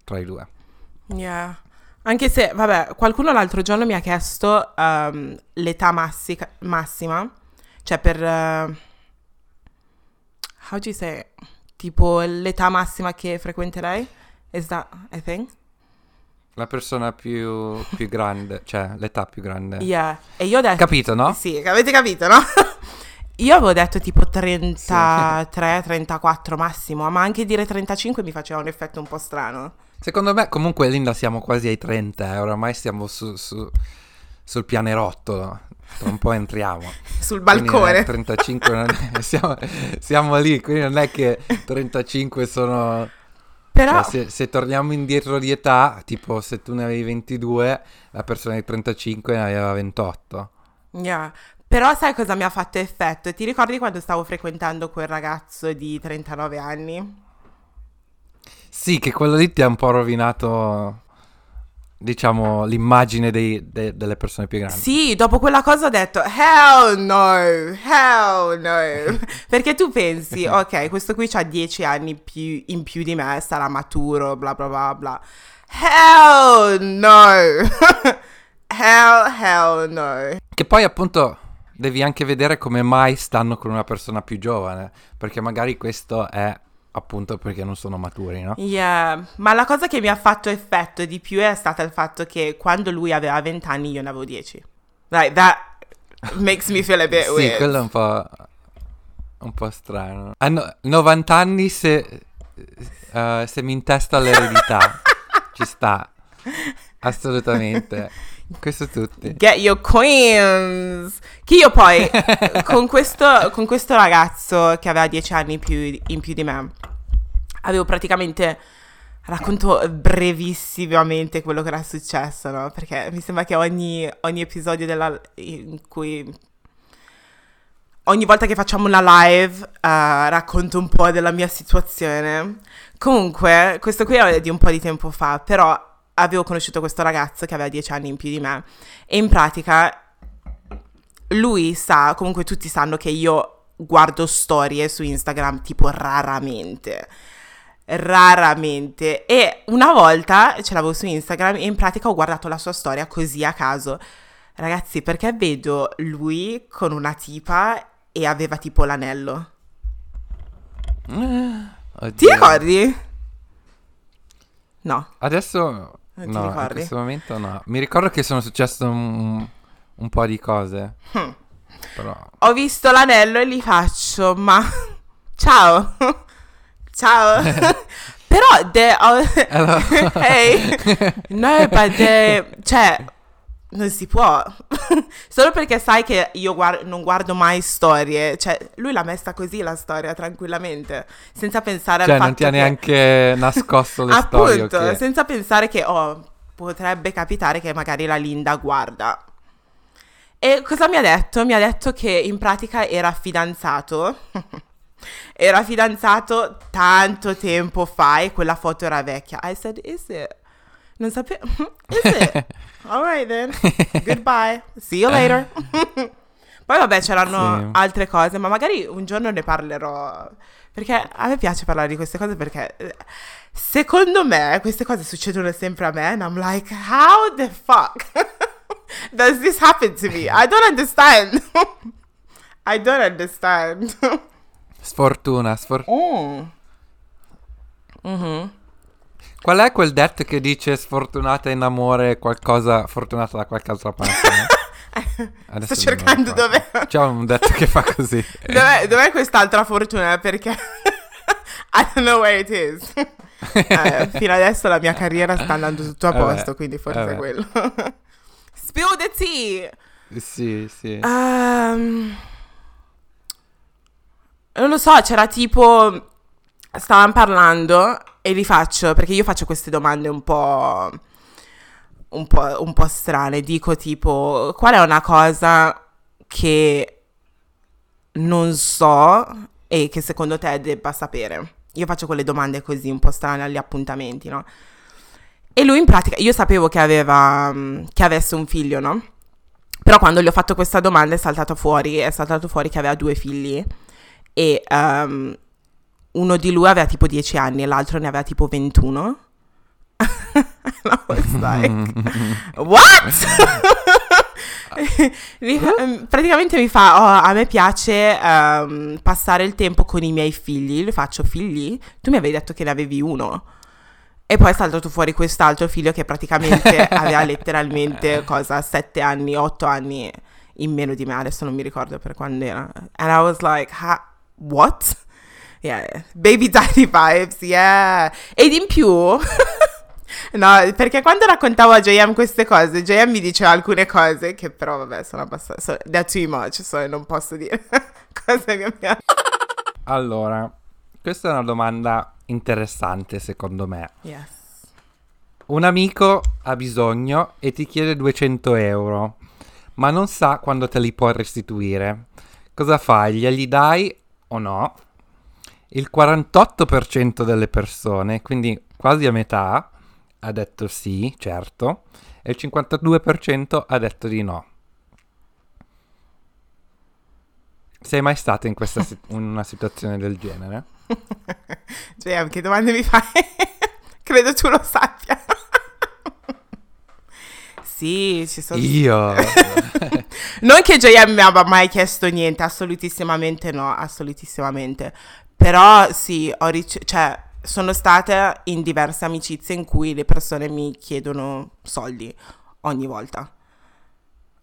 tra i due. Yeah. Anche se, vabbè, qualcuno l'altro giorno mi ha chiesto ehm, l'età massica- massima, cioè per... eh, how do you say? Tipo l'età massima che frequenterei? Is that a thing? La persona più, più grande, cioè l'età più grande. Yeah. E io ho detto... Capito, no? Sì, avete capito, no? Io avevo detto tipo 33, 34 massimo, ma anche dire 35 mi faceva un effetto un po' strano. Secondo me, comunque, Linda, siamo quasi ai 30, eh, oramai siamo su, su- sul pianerottolo. Tra un po' entriamo. Sul balcone. eh, 35 non è- siamo, siamo lì, quindi non è che 35 sono... Però... cioè, se, se torniamo indietro di età, tipo se tu ne avevi 22, la persona di 35 ne aveva 28. Yeah. Però sai cosa mi ha fatto effetto? Ti ricordi quando stavo frequentando quel ragazzo di 39 anni? Sì, che quello lì ti ha un po' rovinato, diciamo, l'immagine dei- de- delle persone più grandi. Sì, dopo quella cosa ho detto hell no, hell no. Perché tu pensi, ok, questo qui ha 10 anni più- in più di me, sarà maturo, bla bla bla bla. Hell no. hell, hell no. Che poi appunto devi anche vedere come mai stanno con una persona più giovane, perché magari questo è appunto perché non sono maturi, no? Yeah, ma la cosa che mi ha fatto effetto di più è stata il fatto che quando lui aveva 20 anni io ne avevo 10. Like, that makes me feel a bit Sì, weird. quello è un po', un po' strano. A no- 90 anni se, eh, se mi intesta l'eredità, ci sta, assolutamente. Questo tutti. Get your coins! Che io poi, con questo, con questo ragazzo che aveva 10 anni più- in più di me, avevo praticamente... Racconto brevissimamente quello che era successo, no? Perché mi sembra che ogni, ogni episodio della, in cui... Ogni volta che facciamo una live eh, racconto un po' della mia situazione. Comunque, questo qui è di un po' di tempo fa, però avevo conosciuto questo ragazzo che aveva 10 anni in più di me e in pratica lui sa, comunque tutti sanno che io guardo storie su Instagram tipo raramente. Raramente. E una volta ce l'avevo su Instagram e in pratica ho guardato la sua storia così a caso. Ragazzi, perché vedo lui con una tipa e aveva tipo l'anello. Oddio. Ti ricordi? No. Adesso Non ti no, in ricordi? questo momento no. Mi ricordo che sono successe un, un po' di cose. Hmm. Però Ho visto l'anello e gli faccio, ma ciao, ciao. Però, de- hey, no, but de- cioè, non si può. Solo perché sai che io guar- non guardo mai storie, cioè, lui l'ha messa così la storia, tranquillamente, senza pensare cioè al fatto non ti ha che... neanche nascosto le storie. Appunto, ok? senza pensare che, oh, potrebbe capitare che magari la Linda guarda. E cosa mi ha detto? Mi ha detto che in pratica era fidanzato. era fidanzato tanto tempo fa e quella foto era vecchia. I said, is it? Non sapevo. is it? Alright then. Goodbye. See you later. Poi vabbè c'erano Sì. altre cose, ma magari un giorno ne parlerò. Perché a me piace parlare di queste cose perché eh, secondo me queste cose succedono sempre a me and I'm like, how the fuck does this happen to me? I don't understand. I don't understand. Sfortuna, sfortuna. Mm. Mhm. Qual è quel det che dice sfortunata in amore qualcosa fortunata da qualche altra parte? Adesso Sto cercando dove... C'è un detto che fa così. Dov'è, dov'è quest'altra fortuna? Perché I don't know where it is. Eh, fino adesso la mia carriera sta andando tutto a Vabbè, posto, quindi forse è vabbè. quello. Spill the tea! Sì, sì. Ehm, non lo so, c'era tipo... Stavamo parlando e li faccio, perché io faccio queste domande un po'... un po', un po' strane. Dico tipo, qual è una cosa che non so e che secondo te debba sapere? Io faccio quelle domande così un po' strane agli appuntamenti, no? E lui in pratica, io sapevo che aveva, che avesse un figlio, no? Però quando gli ho fatto questa domanda è saltato fuori, è saltato fuori che aveva due figli e um, uno di lui aveva tipo 10 anni e l'altro ne aveva tipo 21. I was like, what? Ehm, praticamente mi fa, oh, a me piace um, passare il tempo con i miei figli, le faccio figli, tu mi avevi detto che ne avevi uno. E poi è saltato fuori quest'altro figlio che praticamente aveva letteralmente cosa, 7 anni, 8 anni in meno di me, adesso non mi ricordo per quando era. And I was like, what? Yeah, baby daddy vibes, yeah. Ed in più, no, perché quando raccontavo a JM queste cose, JM mi diceva alcune cose che però vabbè sono abbastanza, they're too much, so non posso dire cose che mi Allora, questa è una domanda interessante secondo me. Yes. Un amico ha bisogno e ti chiede 200 euro, ma non sa quando te li può restituire. Cosa fai? Glieli dai o no? Il 48% delle persone, quindi quasi a metà, ha detto sì, certo, e il 52% ha detto di no. Sei mai stato in, questa si- in una situazione del genere? JM, che domande mi fai? Credo tu lo sappia. sì, ci sono... Io? non che JM mi abbia mai chiesto niente, assolutissimamente no, assolutissimamente. Però sì, ho ricevuto... Cioè, sono stata in diverse amicizie in cui le persone mi chiedono soldi ogni volta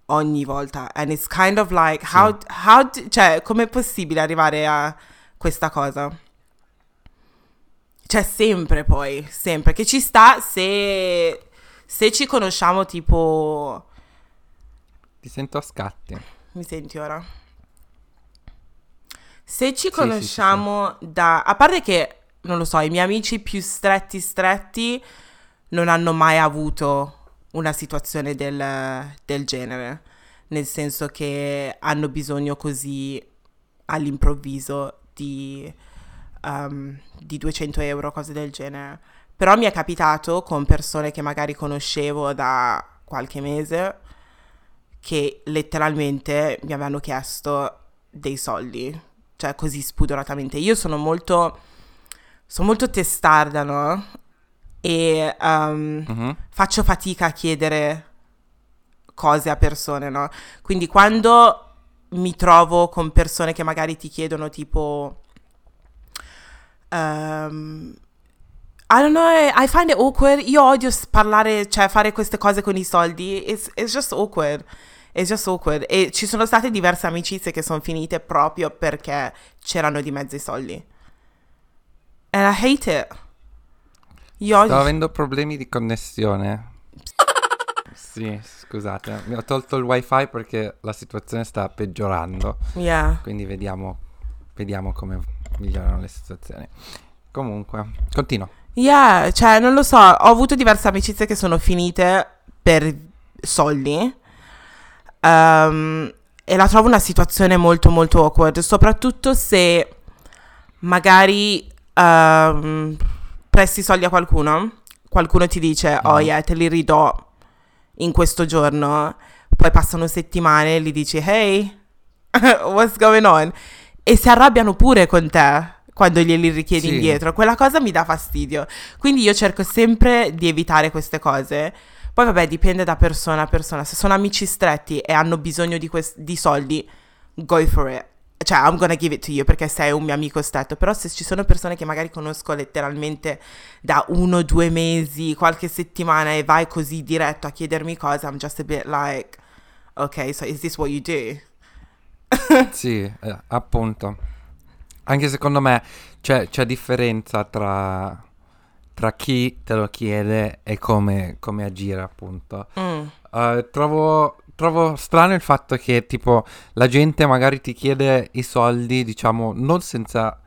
ogni volta. And it's kind of like, how, sì. how, cioè, com'è possibile arrivare a questa cosa? Cioè, sempre poi, sempre. Che ci sta se, se ci conosciamo tipo... Ti sento a scatti. Mi senti ora? Se ci conosciamo sì, sì, da... A parte che, non lo so, i miei amici più stretti stretti non hanno mai avuto una situazione del, del genere, nel senso che hanno bisogno così all'improvviso di, um, di 200 euro, cose del genere. Però mi è capitato con persone che magari conoscevo da qualche mese che letteralmente mi avevano chiesto dei soldi, cioè così spudoratamente. Io sono molto, sono molto testarda, no? e um, uh-huh. faccio fatica a chiedere cose a persone, no? Quindi quando mi trovo con persone che magari ti chiedono tipo... Um, I don't know, I find it awkward. Io odio parlare, cioè fare queste cose con i soldi. It's, it's just awkward. It's just awkward. E ci sono state diverse amicizie che sono finite proprio perché c'erano di mezzo i soldi. And I hate it. Io Sto avendo problemi di connessione. sì, scusate, mi ho tolto il wifi perché la situazione sta peggiorando. Yeah. Quindi vediamo, vediamo come migliorano le situazioni. Comunque, continuo. Yeah, cioè non lo so, ho avuto diverse amicizie che sono finite per soldi. Um, e la trovo una situazione molto molto awkward, soprattutto se magari um, presti soldi a qualcuno, qualcuno ti dice, oh yeah, te li ridò in questo giorno, poi passano settimane e gli dici, hey, what's going on? E si arrabbiano pure con te quando glieli richiedi sì. indietro. Quella cosa mi dà fastidio. Quindi io cerco sempre di evitare queste cose. Poi vabbè, dipende da persona a persona. Se sono amici stretti e hanno bisogno di, quest- di soldi, go for it cioè I'm gonna give it to you perché sei un mio amico stretto, però se ci sono persone che magari conosco letteralmente da uno due mesi, qualche settimana e vai così diretto a chiedermi cose, I'm just a bit like, ok, so is this what you do? sì, eh, appunto. Anche secondo me c'è, c'è differenza tra, tra, chi te lo chiede e come, come agire, appunto. Mm. Uh, trovo trovo strano il fatto che tipo la gente magari ti chiede i soldi, diciamo, non senza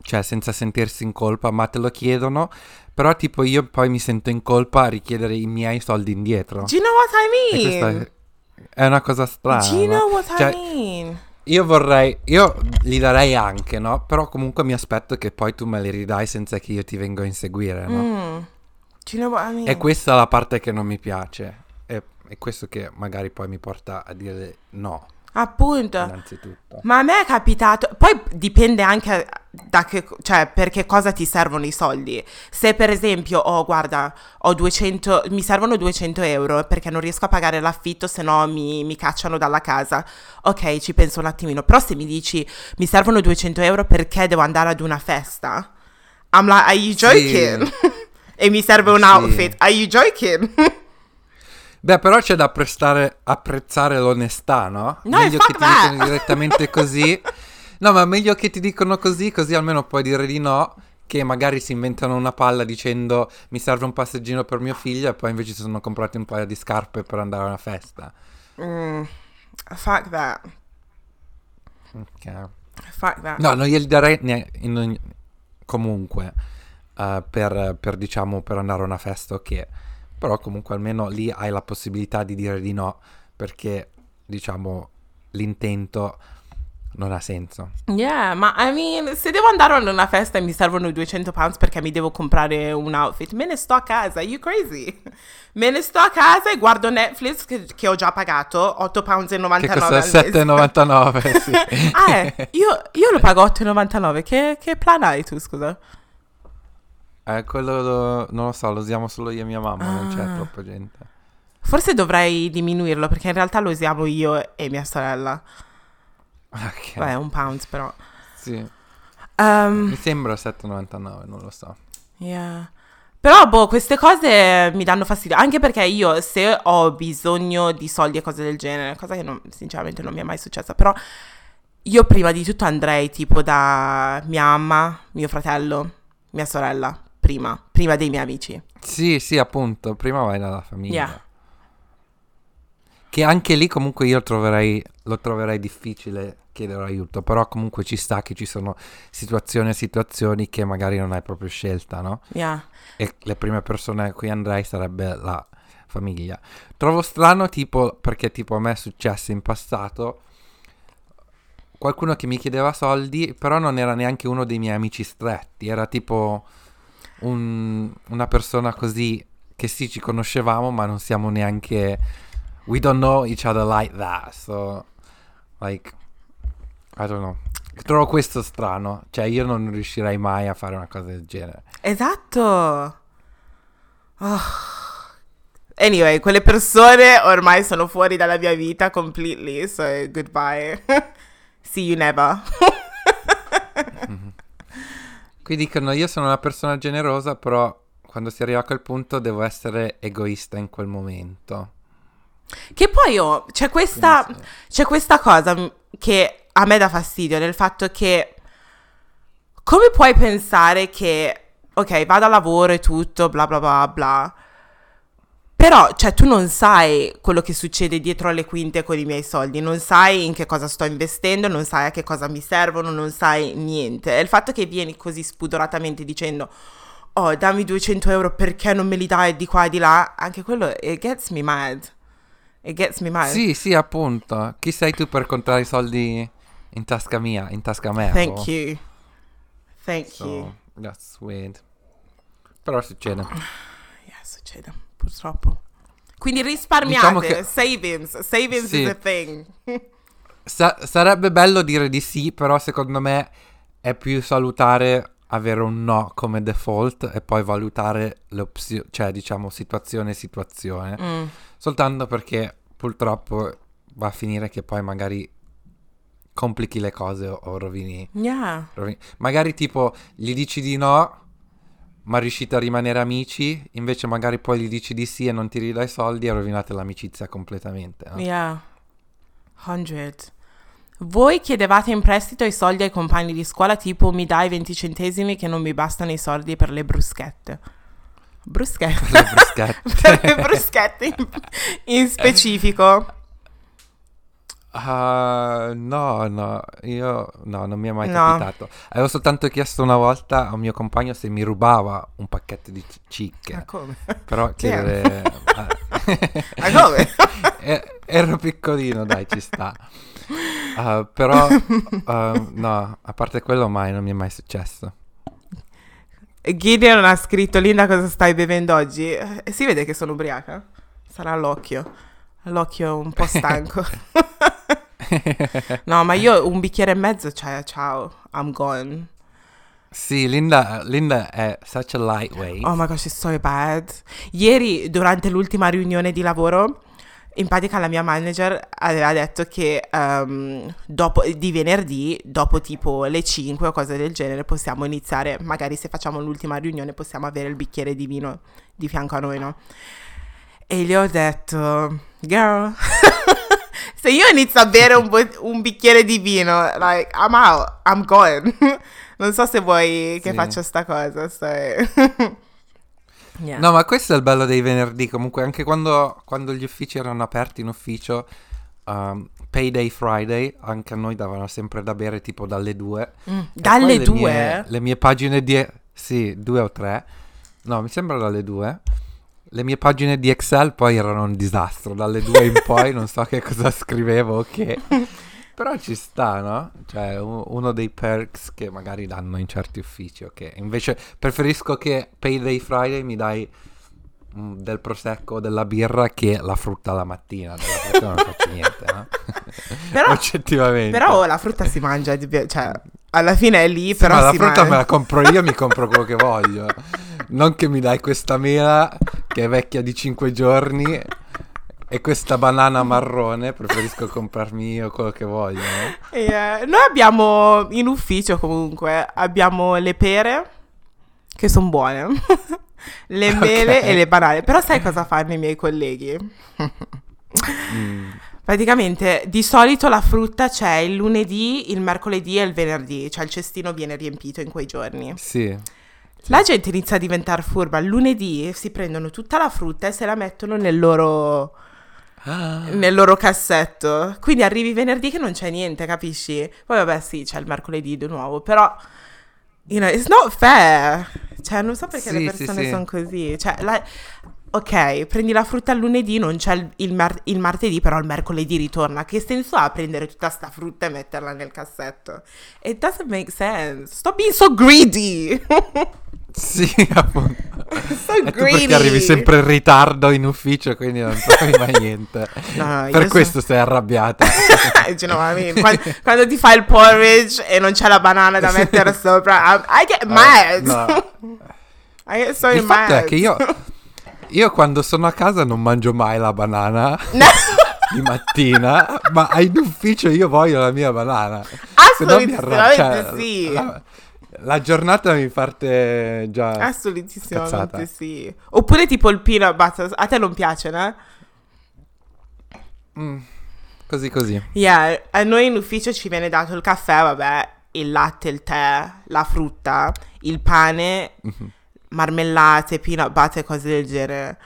cioè senza sentirsi in colpa, ma te lo chiedono Però tipo io poi mi sento in colpa a richiedere i miei soldi indietro. Do you know what I mean? è, è una cosa strana. Do you know no? what Cioè, I mean? Io vorrei, io li darei anche, no? Però comunque mi aspetto che poi tu me li ridai senza che io ti vengo a inseguire, no? Mm. Know? E questa è la parte che non mi piace. E è questo che magari poi mi porta a dire no, Appunto. innanzitutto. Ma a me è capitato, poi dipende anche da che, cioè, per che cosa ti servono i soldi. Se per esempio, oh guarda, ho 200, mi servono 200 euro perché non riesco a pagare l'affitto, se no mi, mi cacciano dalla casa. Ok, ci penso un attimino. Però se mi dici, mi servono 200 euro perché devo andare ad una festa, I'm like, are you Sì. joking? e mi serve un Sì. outfit, are you joking? Beh, però c'è da prestare, apprezzare l'onestà, no? No, meglio che ti that. dicono direttamente così. No, ma meglio che ti dicono così, così almeno puoi dire di no, che magari si inventano una palla dicendo mi serve un passeggino per mio figlio e poi invece si sono comprati un paio di scarpe per andare a una festa. Mm, fuck that. Ok. Fuck that. No, non glieli darei ne- in ogni- comunque eh, per, per, diciamo per andare a una festa, ok. Però comunque almeno lì hai la possibilità di dire di no perché diciamo l'intento non ha senso. Yeah, ma I mean, se devo andare ad una festa e mi servono 200 pounds perché mi devo comprare un outfit, me ne sto a casa, you crazy? Me ne sto a casa e guardo Netflix che, che ho già pagato, 8 pounds e 99 Che costa al mese. 7,99? sì. ah, eh, io, io lo pago 8,99, che, che plan hai tu, scusa? Eh, quello lo- non lo so, lo usiamo solo io e mia mamma, non c'è Ah. troppa gente. Forse dovrei diminuirlo perché in realtà lo usiamo io e mia sorella. Ok. Beh, un pound però. Sì. Um, Mi sembra 7,99, non lo so. Yeah. Però, boh, queste cose mi danno fastidio. Anche perché io, se ho bisogno di soldi e cose del genere, cosa che non- sinceramente non mi è mai successa, però io prima di tutto andrei tipo da mia mamma, mio fratello, mia sorella, prima, prima dei miei amici. Sì, sì, appunto, prima vai dalla famiglia. Yeah. Che anche lì comunque io troverei, lo troverei difficile chiedere aiuto, però comunque ci sta che ci sono situazioni e situazioni che magari non hai proprio scelta, no? Yeah. E le prime persone a cui andrei sarebbe la famiglia. Trovo strano tipo, perché tipo a me è successo in passato, qualcuno che mi chiedeva soldi, però non era neanche uno dei miei amici stretti, era tipo un- una persona così che sì ci conoscevamo, ma non siamo neanche... We don't know each other like that, so... Like... I don't know. Trovo questo strano, cioè io non riuscirei mai a fare una cosa del genere. Esatto. Oh. Anyway, quelle persone ormai sono fuori dalla mia vita completely, so goodbye. See you never. Qui dicono io sono una persona generosa, però quando si arriva a quel punto devo essere egoista in quel momento. Che poi oh, c'è questa, c'è questa cosa che a me dà fastidio, del fatto che come puoi pensare che, ok, vado a lavoro e tutto, bla bla bla bla, però, cioè, tu non sai quello che succede dietro le quinte con i miei soldi, non sai in che cosa sto investendo, non sai a che cosa mi servono, non sai niente. E il fatto che vieni così spudoratamente dicendo, oh, dammi 200 euro perché non me li dai di qua e di là, anche quello, it gets me mad. It gets me mad. Sì, sì, appunto. Chi sei tu per contare i soldi in tasca mia, in tasca me? Thank you. Thank So, you. that's weird. Però succede. Yeah, succede, purtroppo. Quindi risparmiate, Diciamo che- savings, savings Sì. is a thing. Sa- sarebbe bello dire di sì, però secondo me è più salutare avere un no come default e poi valutare le opzioni, cioè diciamo situazione situazione. Mm. Soltanto perché purtroppo va a finire che poi magari complichi le cose o, o rovini, Yeah. rovini- Magari tipo gli dici di no, ma riuscite a rimanere amici, invece magari poi gli dici di sì e non ti ridai soldi e rovinate l'amicizia completamente. no? Yeah. 100. Voi chiedevate in prestito i soldi ai compagni di scuola tipo mi dai 20 centesimi che non mi bastano i soldi per le bruschette. Bruschette? Le bruschette. per le bruschette in, in specifico. Ah, no, no, io no, non mi è mai No. capitato. Avevo soltanto chiesto una volta a un mio compagno se mi rubava un pacchetto di cicche. Ma come? Però chiedere... Ma come? Eh, Ero piccolino, dai, ci sta. Ah, però, ah, no, a parte quello mai, non mi è mai successo. Gideon ha scritto, Linda, cosa stai bevendo oggi? E si vede che sono ubriaca. Sarà l'occhio. L'occhio un po' stanco. no, ma io un bicchiere e mezzo, cioè, ciao, I'm gone. Sì, Linda, Linda è such a lightweight. Oh my gosh, it's so bad. Ieri, durante l'ultima riunione di lavoro, in pratica la mia manager aveva detto che ehm, dopo, di venerdì, dopo tipo le 5 o cose del genere, possiamo iniziare, magari se facciamo l'ultima riunione, possiamo avere il bicchiere di vino di fianco a noi, no? E gli ho detto, girl, se io inizio a bere un, bo- un bicchiere di vino, like, I'm out, I'm gone. non so se vuoi che Sì. faccia sta cosa, so... Yeah. No, ma questo è il bello dei venerdì. Comunque, anche quando, quando gli uffici erano aperti in ufficio, um, Payday Friday, anche a noi davano sempre da bere tipo dalle due. Mm, Dalle poi le due? Mie, le mie pagine di... Sì, due o tre. No, mi sembra dalle due. Le mie pagine di Excel poi erano un disastro. Dalle due in poi non so che cosa scrivevo che. Però ci sta, no? Cioè, uno dei perks che magari danno in certi uffici, ok? Invece preferisco che Payday Friday mi dai mm, del prosecco o della birra che la frutta la mattina. Della frutta non faccio niente, no? Però- Oggettivamente. Però la frutta si mangia, cioè, alla fine è lì, Sì, però ma la frutta mangia. me la compro io, mi compro quello che voglio. Non che mi dai questa mela che è vecchia di 5 giorni e questa banana marrone, preferisco comprarmi io quello che voglio. no? E, eh, noi abbiamo in ufficio comunque, abbiamo le pere che sono buone, le mele Ok. e le banane. Però sai cosa fanno i miei colleghi? Mm, Praticamente di solito la frutta c'è il lunedì, il mercoledì e il venerdì, cioè il cestino viene riempito in quei giorni. sì. La gente inizia a diventare furba. Il lunedì si prendono tutta la frutta e se la mettono nel loro, Ah, nel loro cassetto. Quindi arrivi venerdì che non c'è niente, capisci? Poi vabbè sì, c'è il mercoledì di nuovo, però... You know, it's not fair. Cioè, non so perché Sì, le sì, persone sì. sono così. Cioè, la- ok, prendi la frutta il lunedì, non c'è il, il mar- il martedì, però il mercoledì ritorna. Che senso ha prendere tutta sta frutta e metterla nel cassetto? It doesn't make sense. Stop being so greedy. Sì, appunto. so E greedy. perché arrivi sempre in ritardo in ufficio, quindi non trovi mai niente. No, per so- questo sei arrabbiata. you know what I mean? Quando, quando ti fai il porridge e non c'è la banana da mettere sopra, I, I get mad. no. I get so Il mad. fatto è che io, io quando sono a casa non mangio mai la banana No, di mattina, ma in ufficio io voglio la mia banana. Cioè, sì. La, la giornata mi parte già... Assolutissimamente Cazzata. sì. Oppure tipo il peanut butter. A te non piace, no? Mm, così così. Yeah, a noi in ufficio ci viene dato il caffè, vabbè, il latte, il tè, la frutta, il pane, Mhm. Marmellate, peanut butter, cose del genere.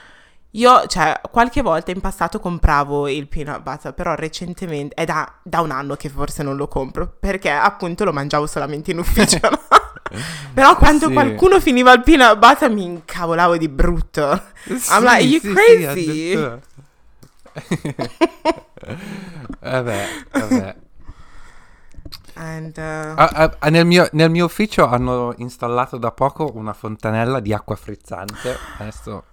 Io, cioè, qualche volta in passato compravo il peanut butter, però recentemente, è da, da un anno che forse non lo compro, perché appunto lo mangiavo solamente in ufficio? Però quando Sì. qualcuno finiva il peanut butter mi incavolavo di brutto. I'm like, you crazy? addirittura. vabbè, vabbè. And, uh, Ah, ah, nel, mio, nel mio ufficio hanno installato da poco una fontanella di acqua frizzante. Adesso...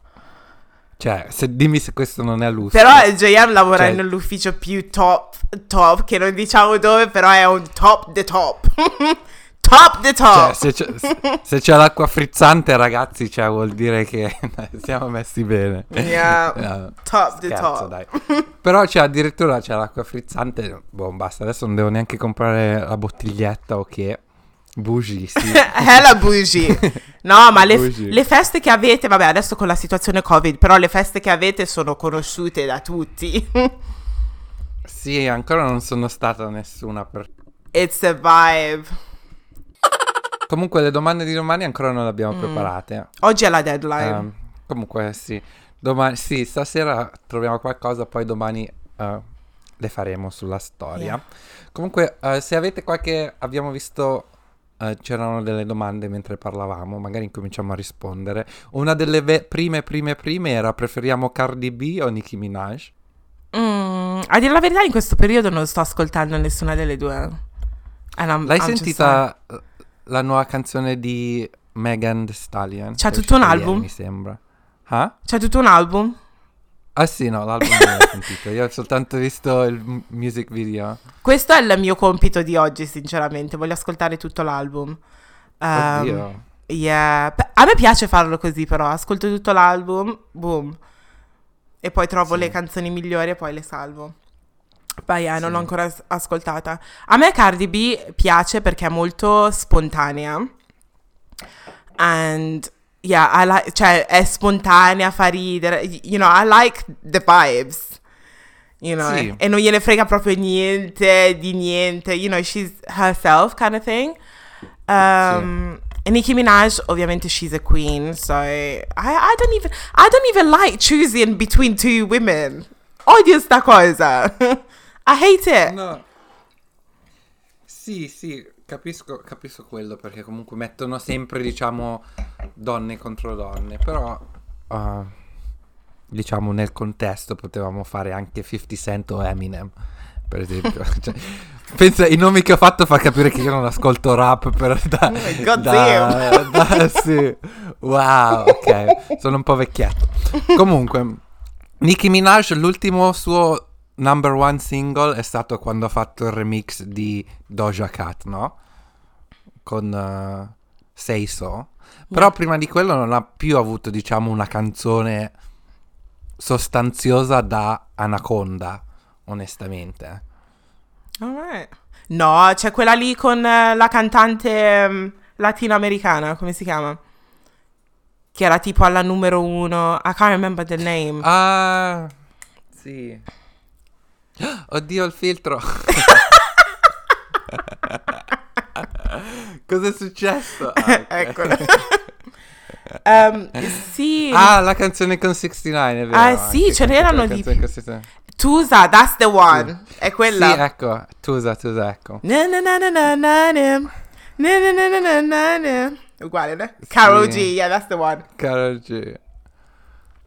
Cioè, se, dimmi se questo non è lusso. Però JR lavora Cioè- nell'ufficio più top, top, che non diciamo dove, però è un top the top. top the Cioè, top. se c'è, se- c'è l'acqua frizzante, ragazzi, cioè, vuol dire che siamo messi bene. Yeah, Eh, top the scherzo, top. dai. Però c'è addirittura c'è l'acqua frizzante. Boh, basta. Adesso non devo neanche comprare la bottiglietta o che. Bougie, sì. Hella bougie. No, ma le, Bougie. le feste che avete, vabbè, adesso con la situazione Covid, però le feste che avete sono conosciute da tutti. sì, ancora non sono stata nessuna. Per... It's a vibe. Comunque, le domande di domani ancora non le abbiamo Mm. preparate. Oggi è la deadline. Ehm, comunque, sì. Domani, sì, stasera troviamo qualcosa, poi domani eh, le faremo sulla storia. Yeah. Comunque, uh, se avete qualche... Abbiamo visto... Uh, c'erano delle domande mentre parlavamo, magari incominciamo a rispondere. Una delle ve- prime, prime, prime era preferiamo Cardi B o Nicki Minaj? Mm, a dire la verità, in questo periodo non sto ascoltando nessuna delle due. I'm, L'hai I'm sentita la nuova canzone di Megan Thee Stallion? C'ha tutto un album? Ieri, mi sembra. Ah? C'ha tutto un album? Ah sì, no, l'album non l'ho sentito, io ho soltanto visto il music video. Questo è il mio compito di oggi, sinceramente, voglio ascoltare tutto l'album. Um, Oddio. Yeah. A me piace farlo così però, ascolto tutto l'album, boom, e poi trovo sì. le canzoni migliori e poi le salvo. Yeah, sì. non l'ho ancora ascoltata. A me Cardi B piace perché è molto spontanea. And yeah, I like, cioè è spontanea, fa ridere, you know, I like the vibes. You know, sì. e non gliene frega proprio niente di niente, you know, she's herself kind of thing. Um, sì. E Nicki Minaj, ovviamente, she's a queen, so I, I don't even, I don't even like choosing between two women. Odio sta cosa. I hate it. No. Sì, sì, capisco, capisco quello perché comunque mettono sempre, diciamo, donne contro donne, però uh, diciamo nel contesto potevamo fare anche 50 Cent o Eminem, per esempio. cioè, pensa, i nomi che ho fatto fa capire che io non ascolto rap per da, oh da, da, sì. Wow, ok, sono un po' vecchietto. Comunque, Nicki Minaj, l'ultimo suo number one single è stato quando ha fatto il remix di Doja Cat, no? Con uh, Say So. Però prima di quello non ha più avuto, diciamo, una canzone sostanziosa da Anaconda, onestamente. Alright. No, c'è quella lì con uh, la cantante um, latinoamericana, come si chiama? Che era tipo alla numero uno. I can't remember the name. Ah, sì. Oddio il filtro. Cos'è successo? Ah, okay. Eccolo. um, sì. Ah, la canzone con 69, è vero. Ah, sì, ce n'erano di... Tusa, that's the one. Sì. È quella. Sì, ecco. Tusa, Tusa, ecco. Na na na na na na na. Na na na na na na. Uguale, né? Carol G, yeah, that's the one. Carol G.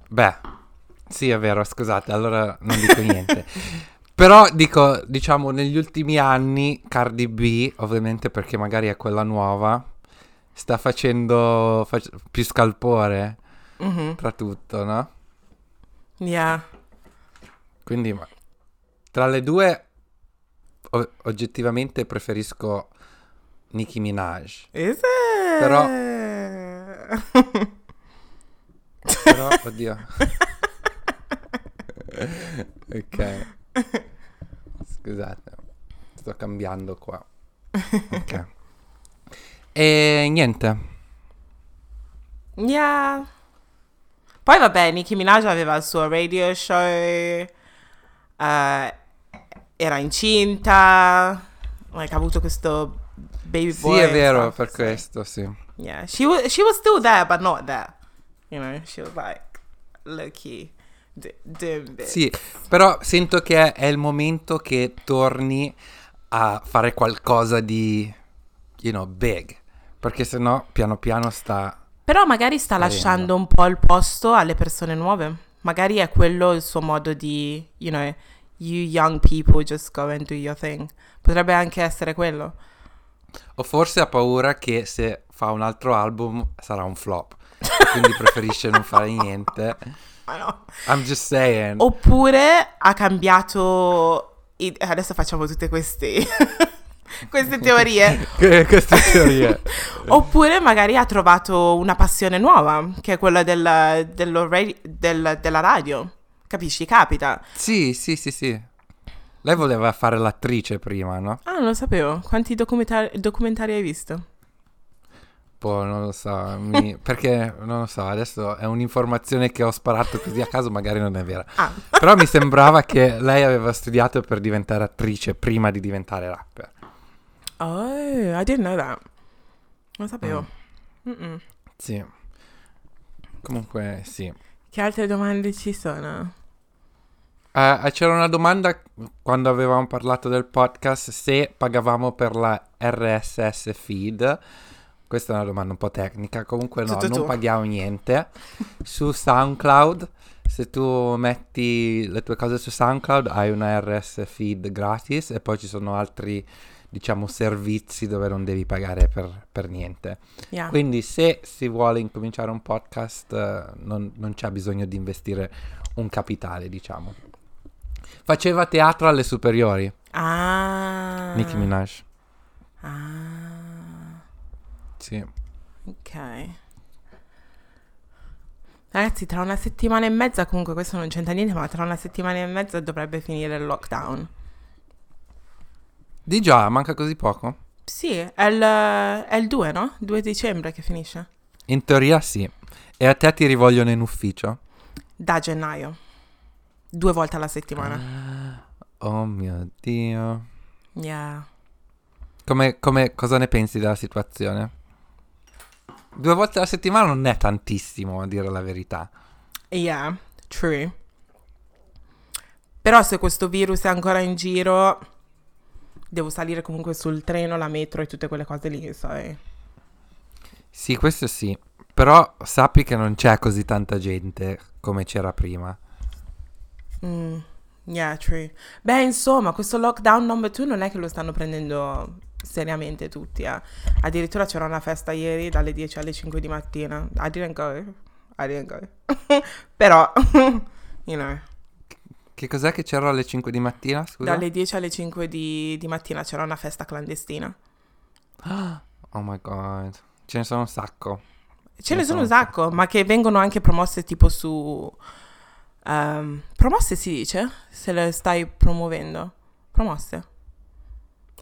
Beh, sì, è vero, scusate, allora non dico niente. Però dico, diciamo, negli ultimi anni Cardi B, ovviamente perché magari è quella nuova, sta facendo fac- più scalpore mm-hmm. tra tutto, no? Yeah. Quindi ma, tra le due o- oggettivamente preferisco Nicki Minaj. Is it? Però Però oddio. ok. Scusate, sto cambiando qua. Ok. e niente. Yeah. Poi vabbè, Nicki Minaj aveva il suo radio show, uh, era incinta, like, ha avuto questo baby boy. Sì, è vero, per questo, sì. Yeah, she was, she was still there, but not there. You know, she was like, low key. Sì, però sento che è il momento che torni a fare qualcosa di, you know, big. Perché sennò piano piano sta... Però magari sta lasciando un po' il posto alle persone nuove. Magari è quello il suo modo di, you know, you young people just go and do your thing. Potrebbe anche essere quello. O forse ha paura che se fa un altro album sarà un flop. quindi preferisce non fare niente. no. I'm just saying. Oppure ha cambiato... I- adesso facciamo tutte queste... queste teorie. queste teorie. Oppure magari ha trovato una passione nuova, che è quella del, radio, del, della radio. Capisci? Capita. Sì, sì, sì, sì. Lei voleva fare l'attrice prima, no? Ah, non lo sapevo. Quanti documentari, documentari hai visto? Boh, non lo so, mi... perché non lo so, adesso è un'informazione che ho sparato così a caso, magari non è vera. Ah. Però mi sembrava che lei aveva studiato per diventare attrice prima di diventare rapper. Oh, I didn't know that. Non sapevo. Mm. Sì. Comunque, sì. Che altre domande ci sono? Eh, c'era una domanda quando avevamo parlato del podcast se pagavamo per la RSS feed. Questa è una domanda un po' tecnica. Comunque no, Tutto non tu. paghiamo niente. su SoundCloud, se tu metti le tue cose su SoundCloud, hai una RSS feed gratis e poi ci sono altri, diciamo, servizi dove non devi pagare per, per niente. Yeah. Quindi se si vuole incominciare un podcast eh, non, non c'è bisogno di investire un capitale, diciamo. Faceva teatro alle superiori, Ah. Nicki Minaj. Ah. Sì. Ok. Ragazzi, tra una settimana e mezza, comunque questo non c'entra niente, ma tra una settimana e mezza dovrebbe finire il lockdown. Di già, manca così poco? Sì, è il, è il 2, no? 2 dicembre che finisce. In teoria sì. E a te ti rivogliono in ufficio? Da gennaio. Due volte alla settimana. Oh mio Dio. Yeah. Come, come- cosa ne pensi della situazione? Due volte alla settimana non è tantissimo, a dire la verità. Yeah, true. Però se questo virus è ancora in giro, devo salire comunque sul treno, la metro e tutte quelle cose lì, sai? Sì, questo sì. Però sappi che non c'è così tanta gente come c'era prima. Mm, yeah, true. Beh, insomma, questo lockdown number 2 non è che lo stanno prendendo seriamente tutti, eh. Addirittura c'era una festa ieri dalle 10 alle 5 di mattina. I didn't go. I didn't go. Però, you know, Che cos'è che c'era alle 5 di mattina, scusa? dalle 10 alle 5 di, di mattina c'era una festa clandestina. Oh my god. Ce ne sono un sacco. Ce ne Ne sono un sono un sacco, ma che vengono anche promosse tipo su... ehm, promosse si dice? Se le stai promuovendo. Promosse.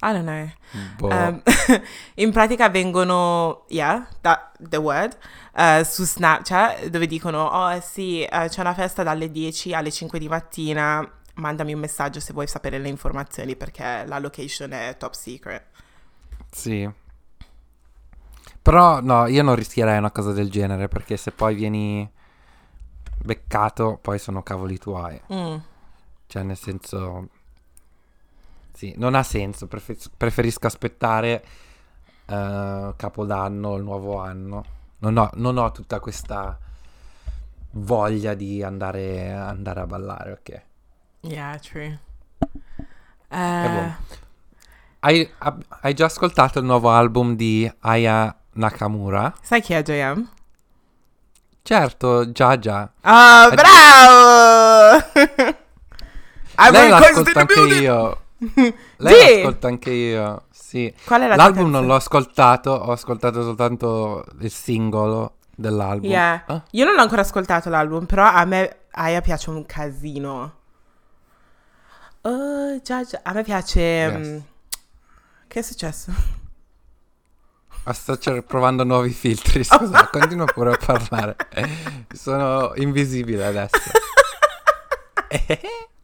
I don't know. Boh. Um, in pratica vengono, yeah, that, the word, eh, su Snapchat dove dicono, oh sì, eh, c'è una festa dalle 10 alle 5 di mattina, mandami un messaggio se vuoi sapere le informazioni perché la location è top secret. Sì. Però no, io non rischierei una cosa del genere perché se poi vieni beccato, poi sono cavoli tuoi. Mm, Cioè, nel senso... Sì, non ha senso. prefe- preferisco aspettare eh, Capodanno, il nuovo anno. Non ho, non ho tutta questa voglia di andare, andare a ballare, ok? yeah, true. Buono. Hai, hai già ascoltato il nuovo album di Aya Nakamura? sai chi è JM? Certo, già già. Ah, Eh, bravo! I Lei the anche io. Lei Sì. l'ascolta anche io. Sì. Qual è la L'album non l'ho ascoltato, ho ascoltato soltanto il singolo dell'album. Yeah. Ah, Io non l'ho ancora ascoltato l'album, però a me Aya piace un casino. Oh, già, già. A me piace... Yes. mm, Che è successo? sto provando nuovi filtri. Scusa, continua pure a parlare. Sono invisibile adesso.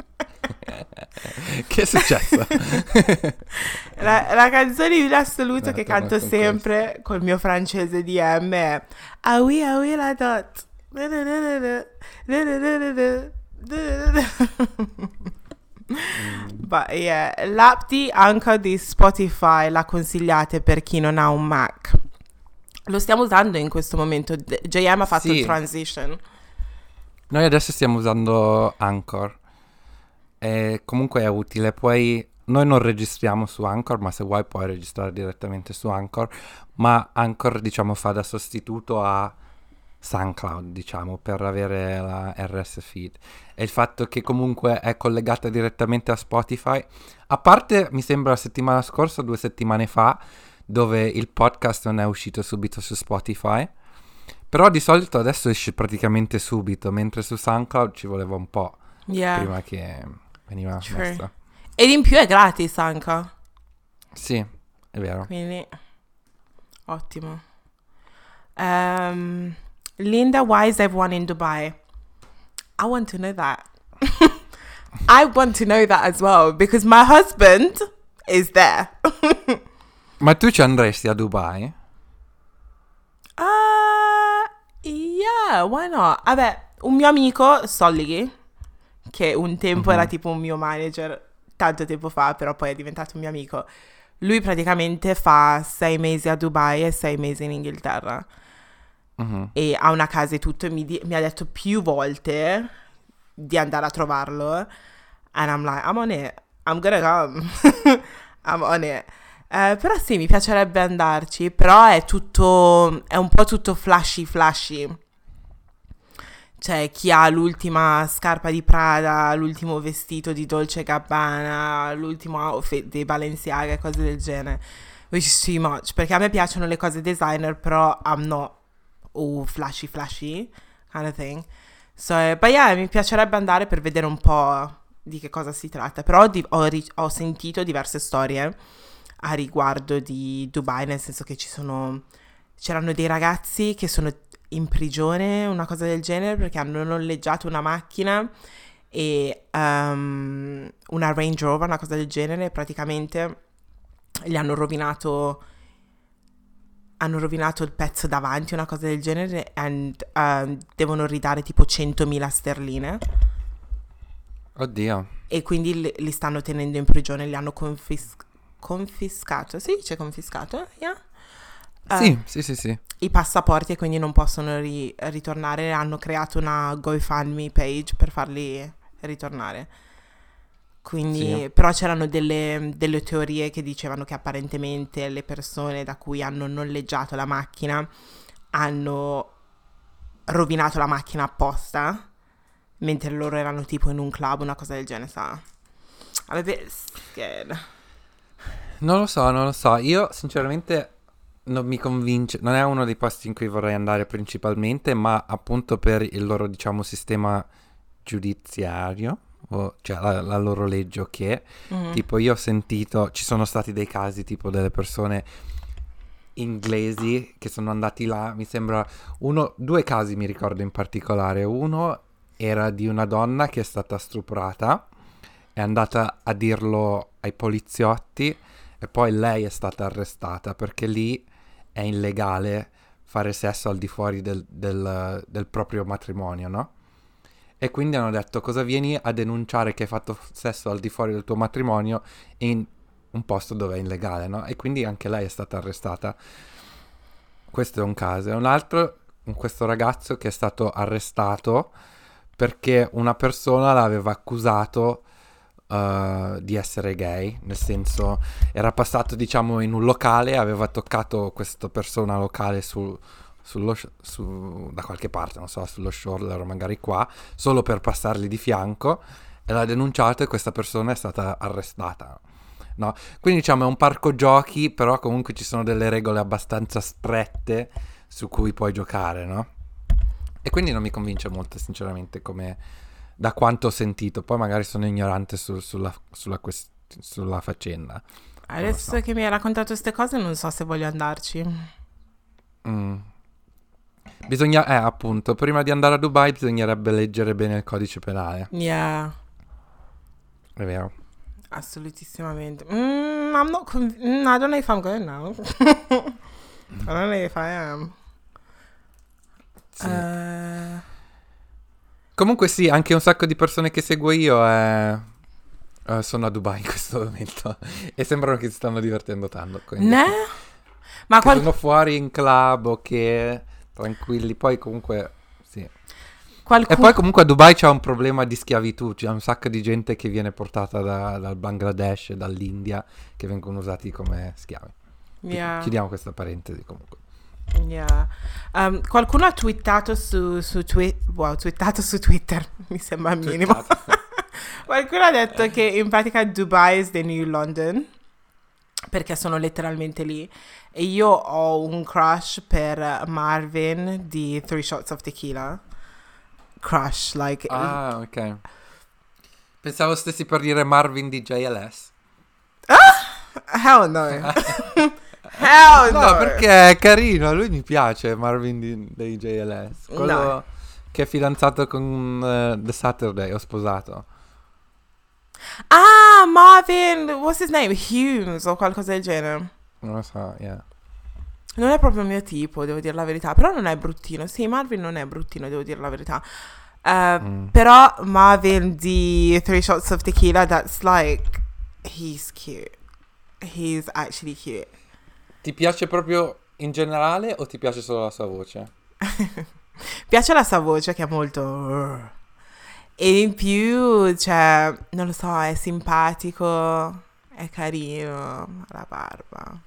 che è successo? La, la canzone in assoluto Eh, che canto sempre col mio francese DM è Ah oui, ah oui, la dot. But yeah, l'app di Anchor di Spotify la consigliate per chi non ha un Mac. Lo stiamo usando in questo momento. JM ha fatto Sì. il transition. Noi adesso stiamo usando Anchor. E comunque è utile. Puoi. Noi non registriamo su Anchor, ma se vuoi puoi registrare direttamente su Anchor. Ma Anchor, diciamo, fa da sostituto a SoundCloud, diciamo, per avere la RS feed. E il fatto che comunque è collegata direttamente a Spotify. A parte, mi sembra la settimana scorsa, due settimane fa, dove il podcast non è uscito subito su Spotify. Però di solito adesso esce praticamente subito, mentre su SoundCloud ci voleva un po' Yeah. prima che veniva True. messa. Ed in più è gratis Anchor. Sì, è vero. Quindi, ottimo. Ehm, Linda, why is everyone in Dubai? I want to know that. I want to know that as well because my husband is there. Ma tu ci andresti a Dubai? Uh, yeah, why not? Vabbè, un mio amico, Solly, che un tempo Mhm. era tipo un mio manager, tanto tempo fa, però poi è diventato un mio amico. Lui praticamente fa sei mesi a Dubai e sei mesi in Inghilterra Mhm. e ha una casa e tutto e mi, di- mi ha detto più volte di andare a trovarlo and I'm like I'm on it I'm gonna come I'm on it Eh, però sì mi piacerebbe andarci però è tutto è un po' tutto flashy flashy cioè chi ha l'ultima scarpa di Prada l'ultimo vestito di Dolce Gabbana l'ultimo outfit di Balenciaga e cose del genere which is too much perché a me piacciono le cose designer però I'm not oh, flashy flashy kind of thing. So, but yeah, mi piacerebbe andare per vedere un po' di che cosa si tratta. Però di- ho, ho sentito diverse storie a riguardo di Dubai, nel senso che ci sono c'erano dei ragazzi che sono in prigione, una cosa del genere, perché hanno noleggiato una macchina e um, una Range Rover, una cosa del genere, praticamente gli hanno rovinato hanno rovinato il pezzo davanti, una cosa del genere, and um, devono ridare tipo 100.000 sterline Oddio. e quindi li, li stanno tenendo in prigione, li hanno confis- confiscato, si dice confiscato? Yeah. Eh, Sì, sì, sì, sì. I passaporti e quindi non possono ri- ritornare, hanno creato una GoFundMe page per farli ritornare. Quindi, Sì. però c'erano delle, delle teorie che dicevano che apparentemente le persone da cui hanno noleggiato la macchina hanno rovinato la macchina apposta, mentre loro erano tipo in un club, una cosa del genere, sa. A scared. Non lo so, non lo so. Io sinceramente non mi convince. Non è uno dei posti in cui vorrei andare principalmente, ma appunto per il loro, diciamo, sistema giudiziario, o, cioè la, la loro legge che Mhm. Tipo, io ho sentito, ci sono stati dei casi tipo delle persone inglesi che sono andati là, mi sembra, uno, due casi mi ricordo in particolare. Uno era di una donna che è stata stuprata, è andata a dirlo ai poliziotti e poi lei è stata arrestata perché lì è illegale fare sesso al di fuori del, del- del proprio matrimonio, no? E quindi hanno detto cosa vieni a denunciare che hai fatto sesso al di fuori del tuo matrimonio in un posto dove è illegale, no? E quindi anche lei è stata arrestata. Questo è un caso. E un altro, questo ragazzo che è stato arrestato perché una persona l'aveva accusato eh, di essere gay, nel senso era passato diciamo in un locale, aveva toccato questa persona locale sul- sullo su- da qualche parte, non so, sullo shoulder magari qua, solo per passargli di fianco e l'ha denunciato e questa persona è stata arrestata. No? Quindi diciamo è un parco giochi, però comunque ci sono delle regole abbastanza strette su cui puoi giocare, no? E quindi non mi convince molto, sinceramente, come da quanto ho sentito. Poi magari sono ignorante su- sulla, sulla, quest- sulla faccenda. Adesso so. che mi hai raccontato queste cose non so se voglio andarci. Mm. Bisogna, eh, appunto, prima di andare a Dubai bisognerebbe leggere bene il codice penale, Yeah, è vero. assolutissimamente. Mm, I'm not conv- mm, I don't know if I'm going now. I don't know if I am. Sì. Eh, Comunque sì, anche un sacco di persone che seguo io eh, eh, sono a Dubai in questo momento e sembrano che si stanno divertendo tanto. quindi-? Ma Che qual- sono fuori in club o che tranquilli, poi comunque sì. E qualcuno... poi comunque a Dubai c'è un problema di schiavitù, c'è un sacco di gente che viene portata da- dal Bangladesh e dall'India che vengono usati come schiavi. Yeah. Chiudiamo questa parentesi comunque. Yeah. Um, qualcuno ha twittato su, su, twi- wow, twittato su Twitter, mi sembra minimo. qualcuno ha detto che in pratica Dubai is the new London, perché sono letteralmente lì. E io ho un crush per Marvin di Three Shots of Tequila. Crush, like... Ah, ok. Pensavo stessi per dire Marvin di JLS. Hell no. Hell no. No, perché è carino, a lui mi piace Marvin di, dei JLS. Quello No. che è fidanzato con eh, The Saturday, ho sposato. Ah, Marvin, what's his name? Humes o qualcosa del genere. Non lo so, yeah. Non è proprio il mio tipo, devo dire la verità. Però non è bruttino. Sì, Marvin non è bruttino, devo dire la verità. Uh, Mm. Però Marvin di Three Shots of Tequila, that's like, he's cute. He's actually cute. Ti piace proprio in generale o ti piace solo la sua voce? Piace la sua voce che è molto... E in più, cioè, non lo so, è simpatico, è carino, ha la barba.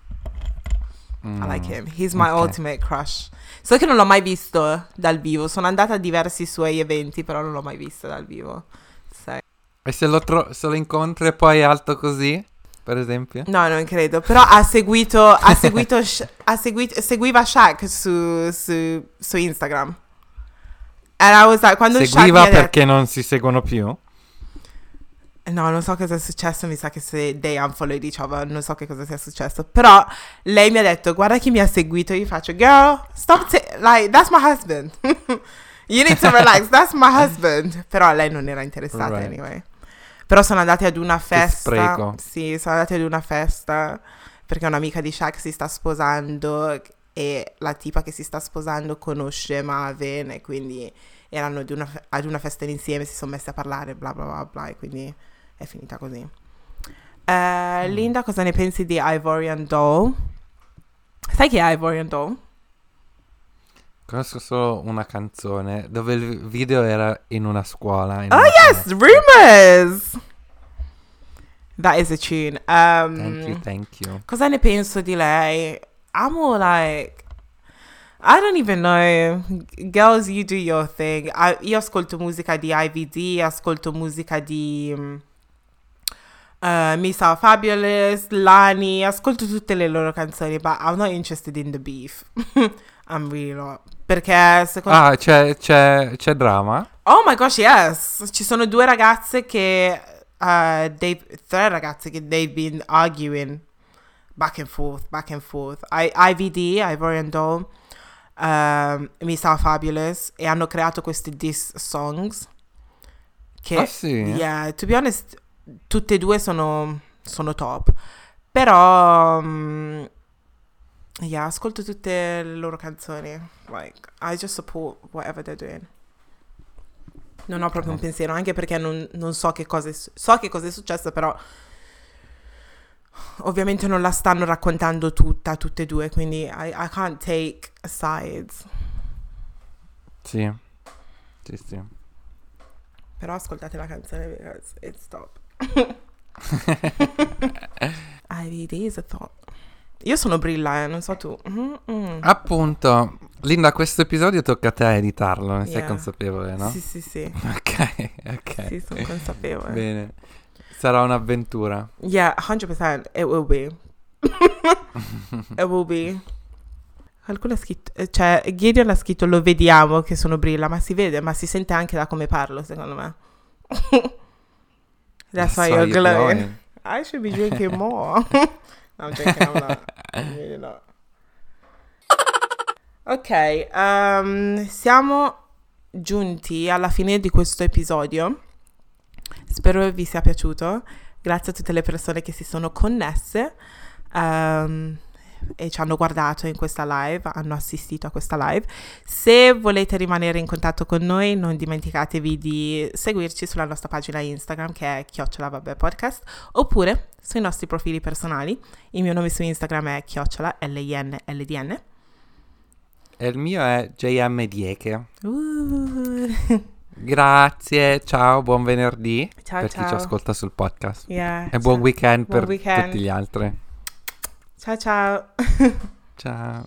I like him. He's my Mm, ok. ultimate crush. So che non l'ho mai visto dal vivo. Sono andata a diversi suoi eventi, però non l'ho mai visto dal vivo. Sai. E se lo, tro- se lo incontri e poi è alto così, per esempio? No, non credo. Però ha seguito, ha seguito, ha seguito, seguiva Shaq su, su, su Instagram. And I was like, quando Shaq Seguiva mi ha detto- perché non si seguono più? No, non so cosa è successo, mi sa che se they unfollowed each other, non so che cosa sia successo. Però lei mi ha detto, guarda chi mi ha seguito, io faccio, girl, stop, ta- like, that's my husband. you need to relax, that's my husband. Però lei non era interessata Right. anyway. Però sono andati ad una festa. spreco. Sì, sono andati ad una festa perché un'amica di Shaq si sta sposando e la tipa che si sta sposando conosce Marvin e quindi erano di una ad una festa insieme, si sono messi a parlare, bla bla bla bla, e quindi è finita così. Eh, Linda, cosa ne pensi di Ivorian Doll? Sai chi è Ivorian Doll? Conosco solo una canzone dove il video era in una scuola. in Oh una yes, classe. Rumors! That is a tune. Um, Thank you, thank you. Cosa ne penso di lei? Amo like I don't even know. Girls, you do your thing. I- io ascolto musica di IVD, ascolto musica di mm, uh, Misa Fabulous, Lani, ascolto tutte le loro canzoni, but I'm not interested in the beef. I'm really not. Perché secondo Ah, c'è, c'è, c'è drama? Oh my gosh, yes. Ci sono due ragazze che. Uh, they, tre ragazze che they've been arguing back and forth, back and forth. I, IVD, Ivorian Doll, um, Miss Are Fabulous, e hanno creato questi diss songs. Che, Ah, sì? yeah, to be honest, tutte e due sono, sono top. Però, um, yeah, ascolto tutte le loro canzoni. Like, I just support whatever they're doing. Non ho proprio un pensiero, anche perché non, non so che cosa è, so che cosa è successo, però ovviamente non la stanno raccontando tutta, tutte e due, quindi I, I can't take sides. Sì. Sì, sì. Però ascoltate la canzone because it's top. IVD is a thought. Io sono Brilla, eh, non so tu. Mm, mm. Appunto, Linda, questo episodio tocca a te editarlo, ne sei Yeah. consapevole, no? Sì, sì, sì. Ok, ok. Sì, sono consapevole. Bene. Sarà un'avventura. Yeah, 100% it will be. it will be. Qualcuno ha scritto, eh, cioè Gideon ha scritto lo vediamo che sono brilla, ma si vede, ma si sente anche da come parlo, secondo me. That's why you're glowing. I should be drinking more. I'm joking, I'm not. I'm really not. Ok, ehm, siamo giunti alla fine di questo episodio. Spero vi sia piaciuto. Grazie a tutte le persone che si sono connesse ehm, e ci hanno guardato in questa live, hanno assistito a questa live. Se volete rimanere in contatto con noi, non dimenticatevi di seguirci sulla nostra pagina Instagram che è chiocciola vabbè podcast oppure sui nostri profili personali. Il mio nome su Instagram è chiocciola L-I-N-L-D-N. E il mio è JM Dieche. Uh. Grazie, ciao, buon venerdì Ciao per chi ciao. ci ascolta sul podcast. Yeah, E buon ciao. weekend Buon per weekend. tutti gli altri. Ciao ciao. ciao.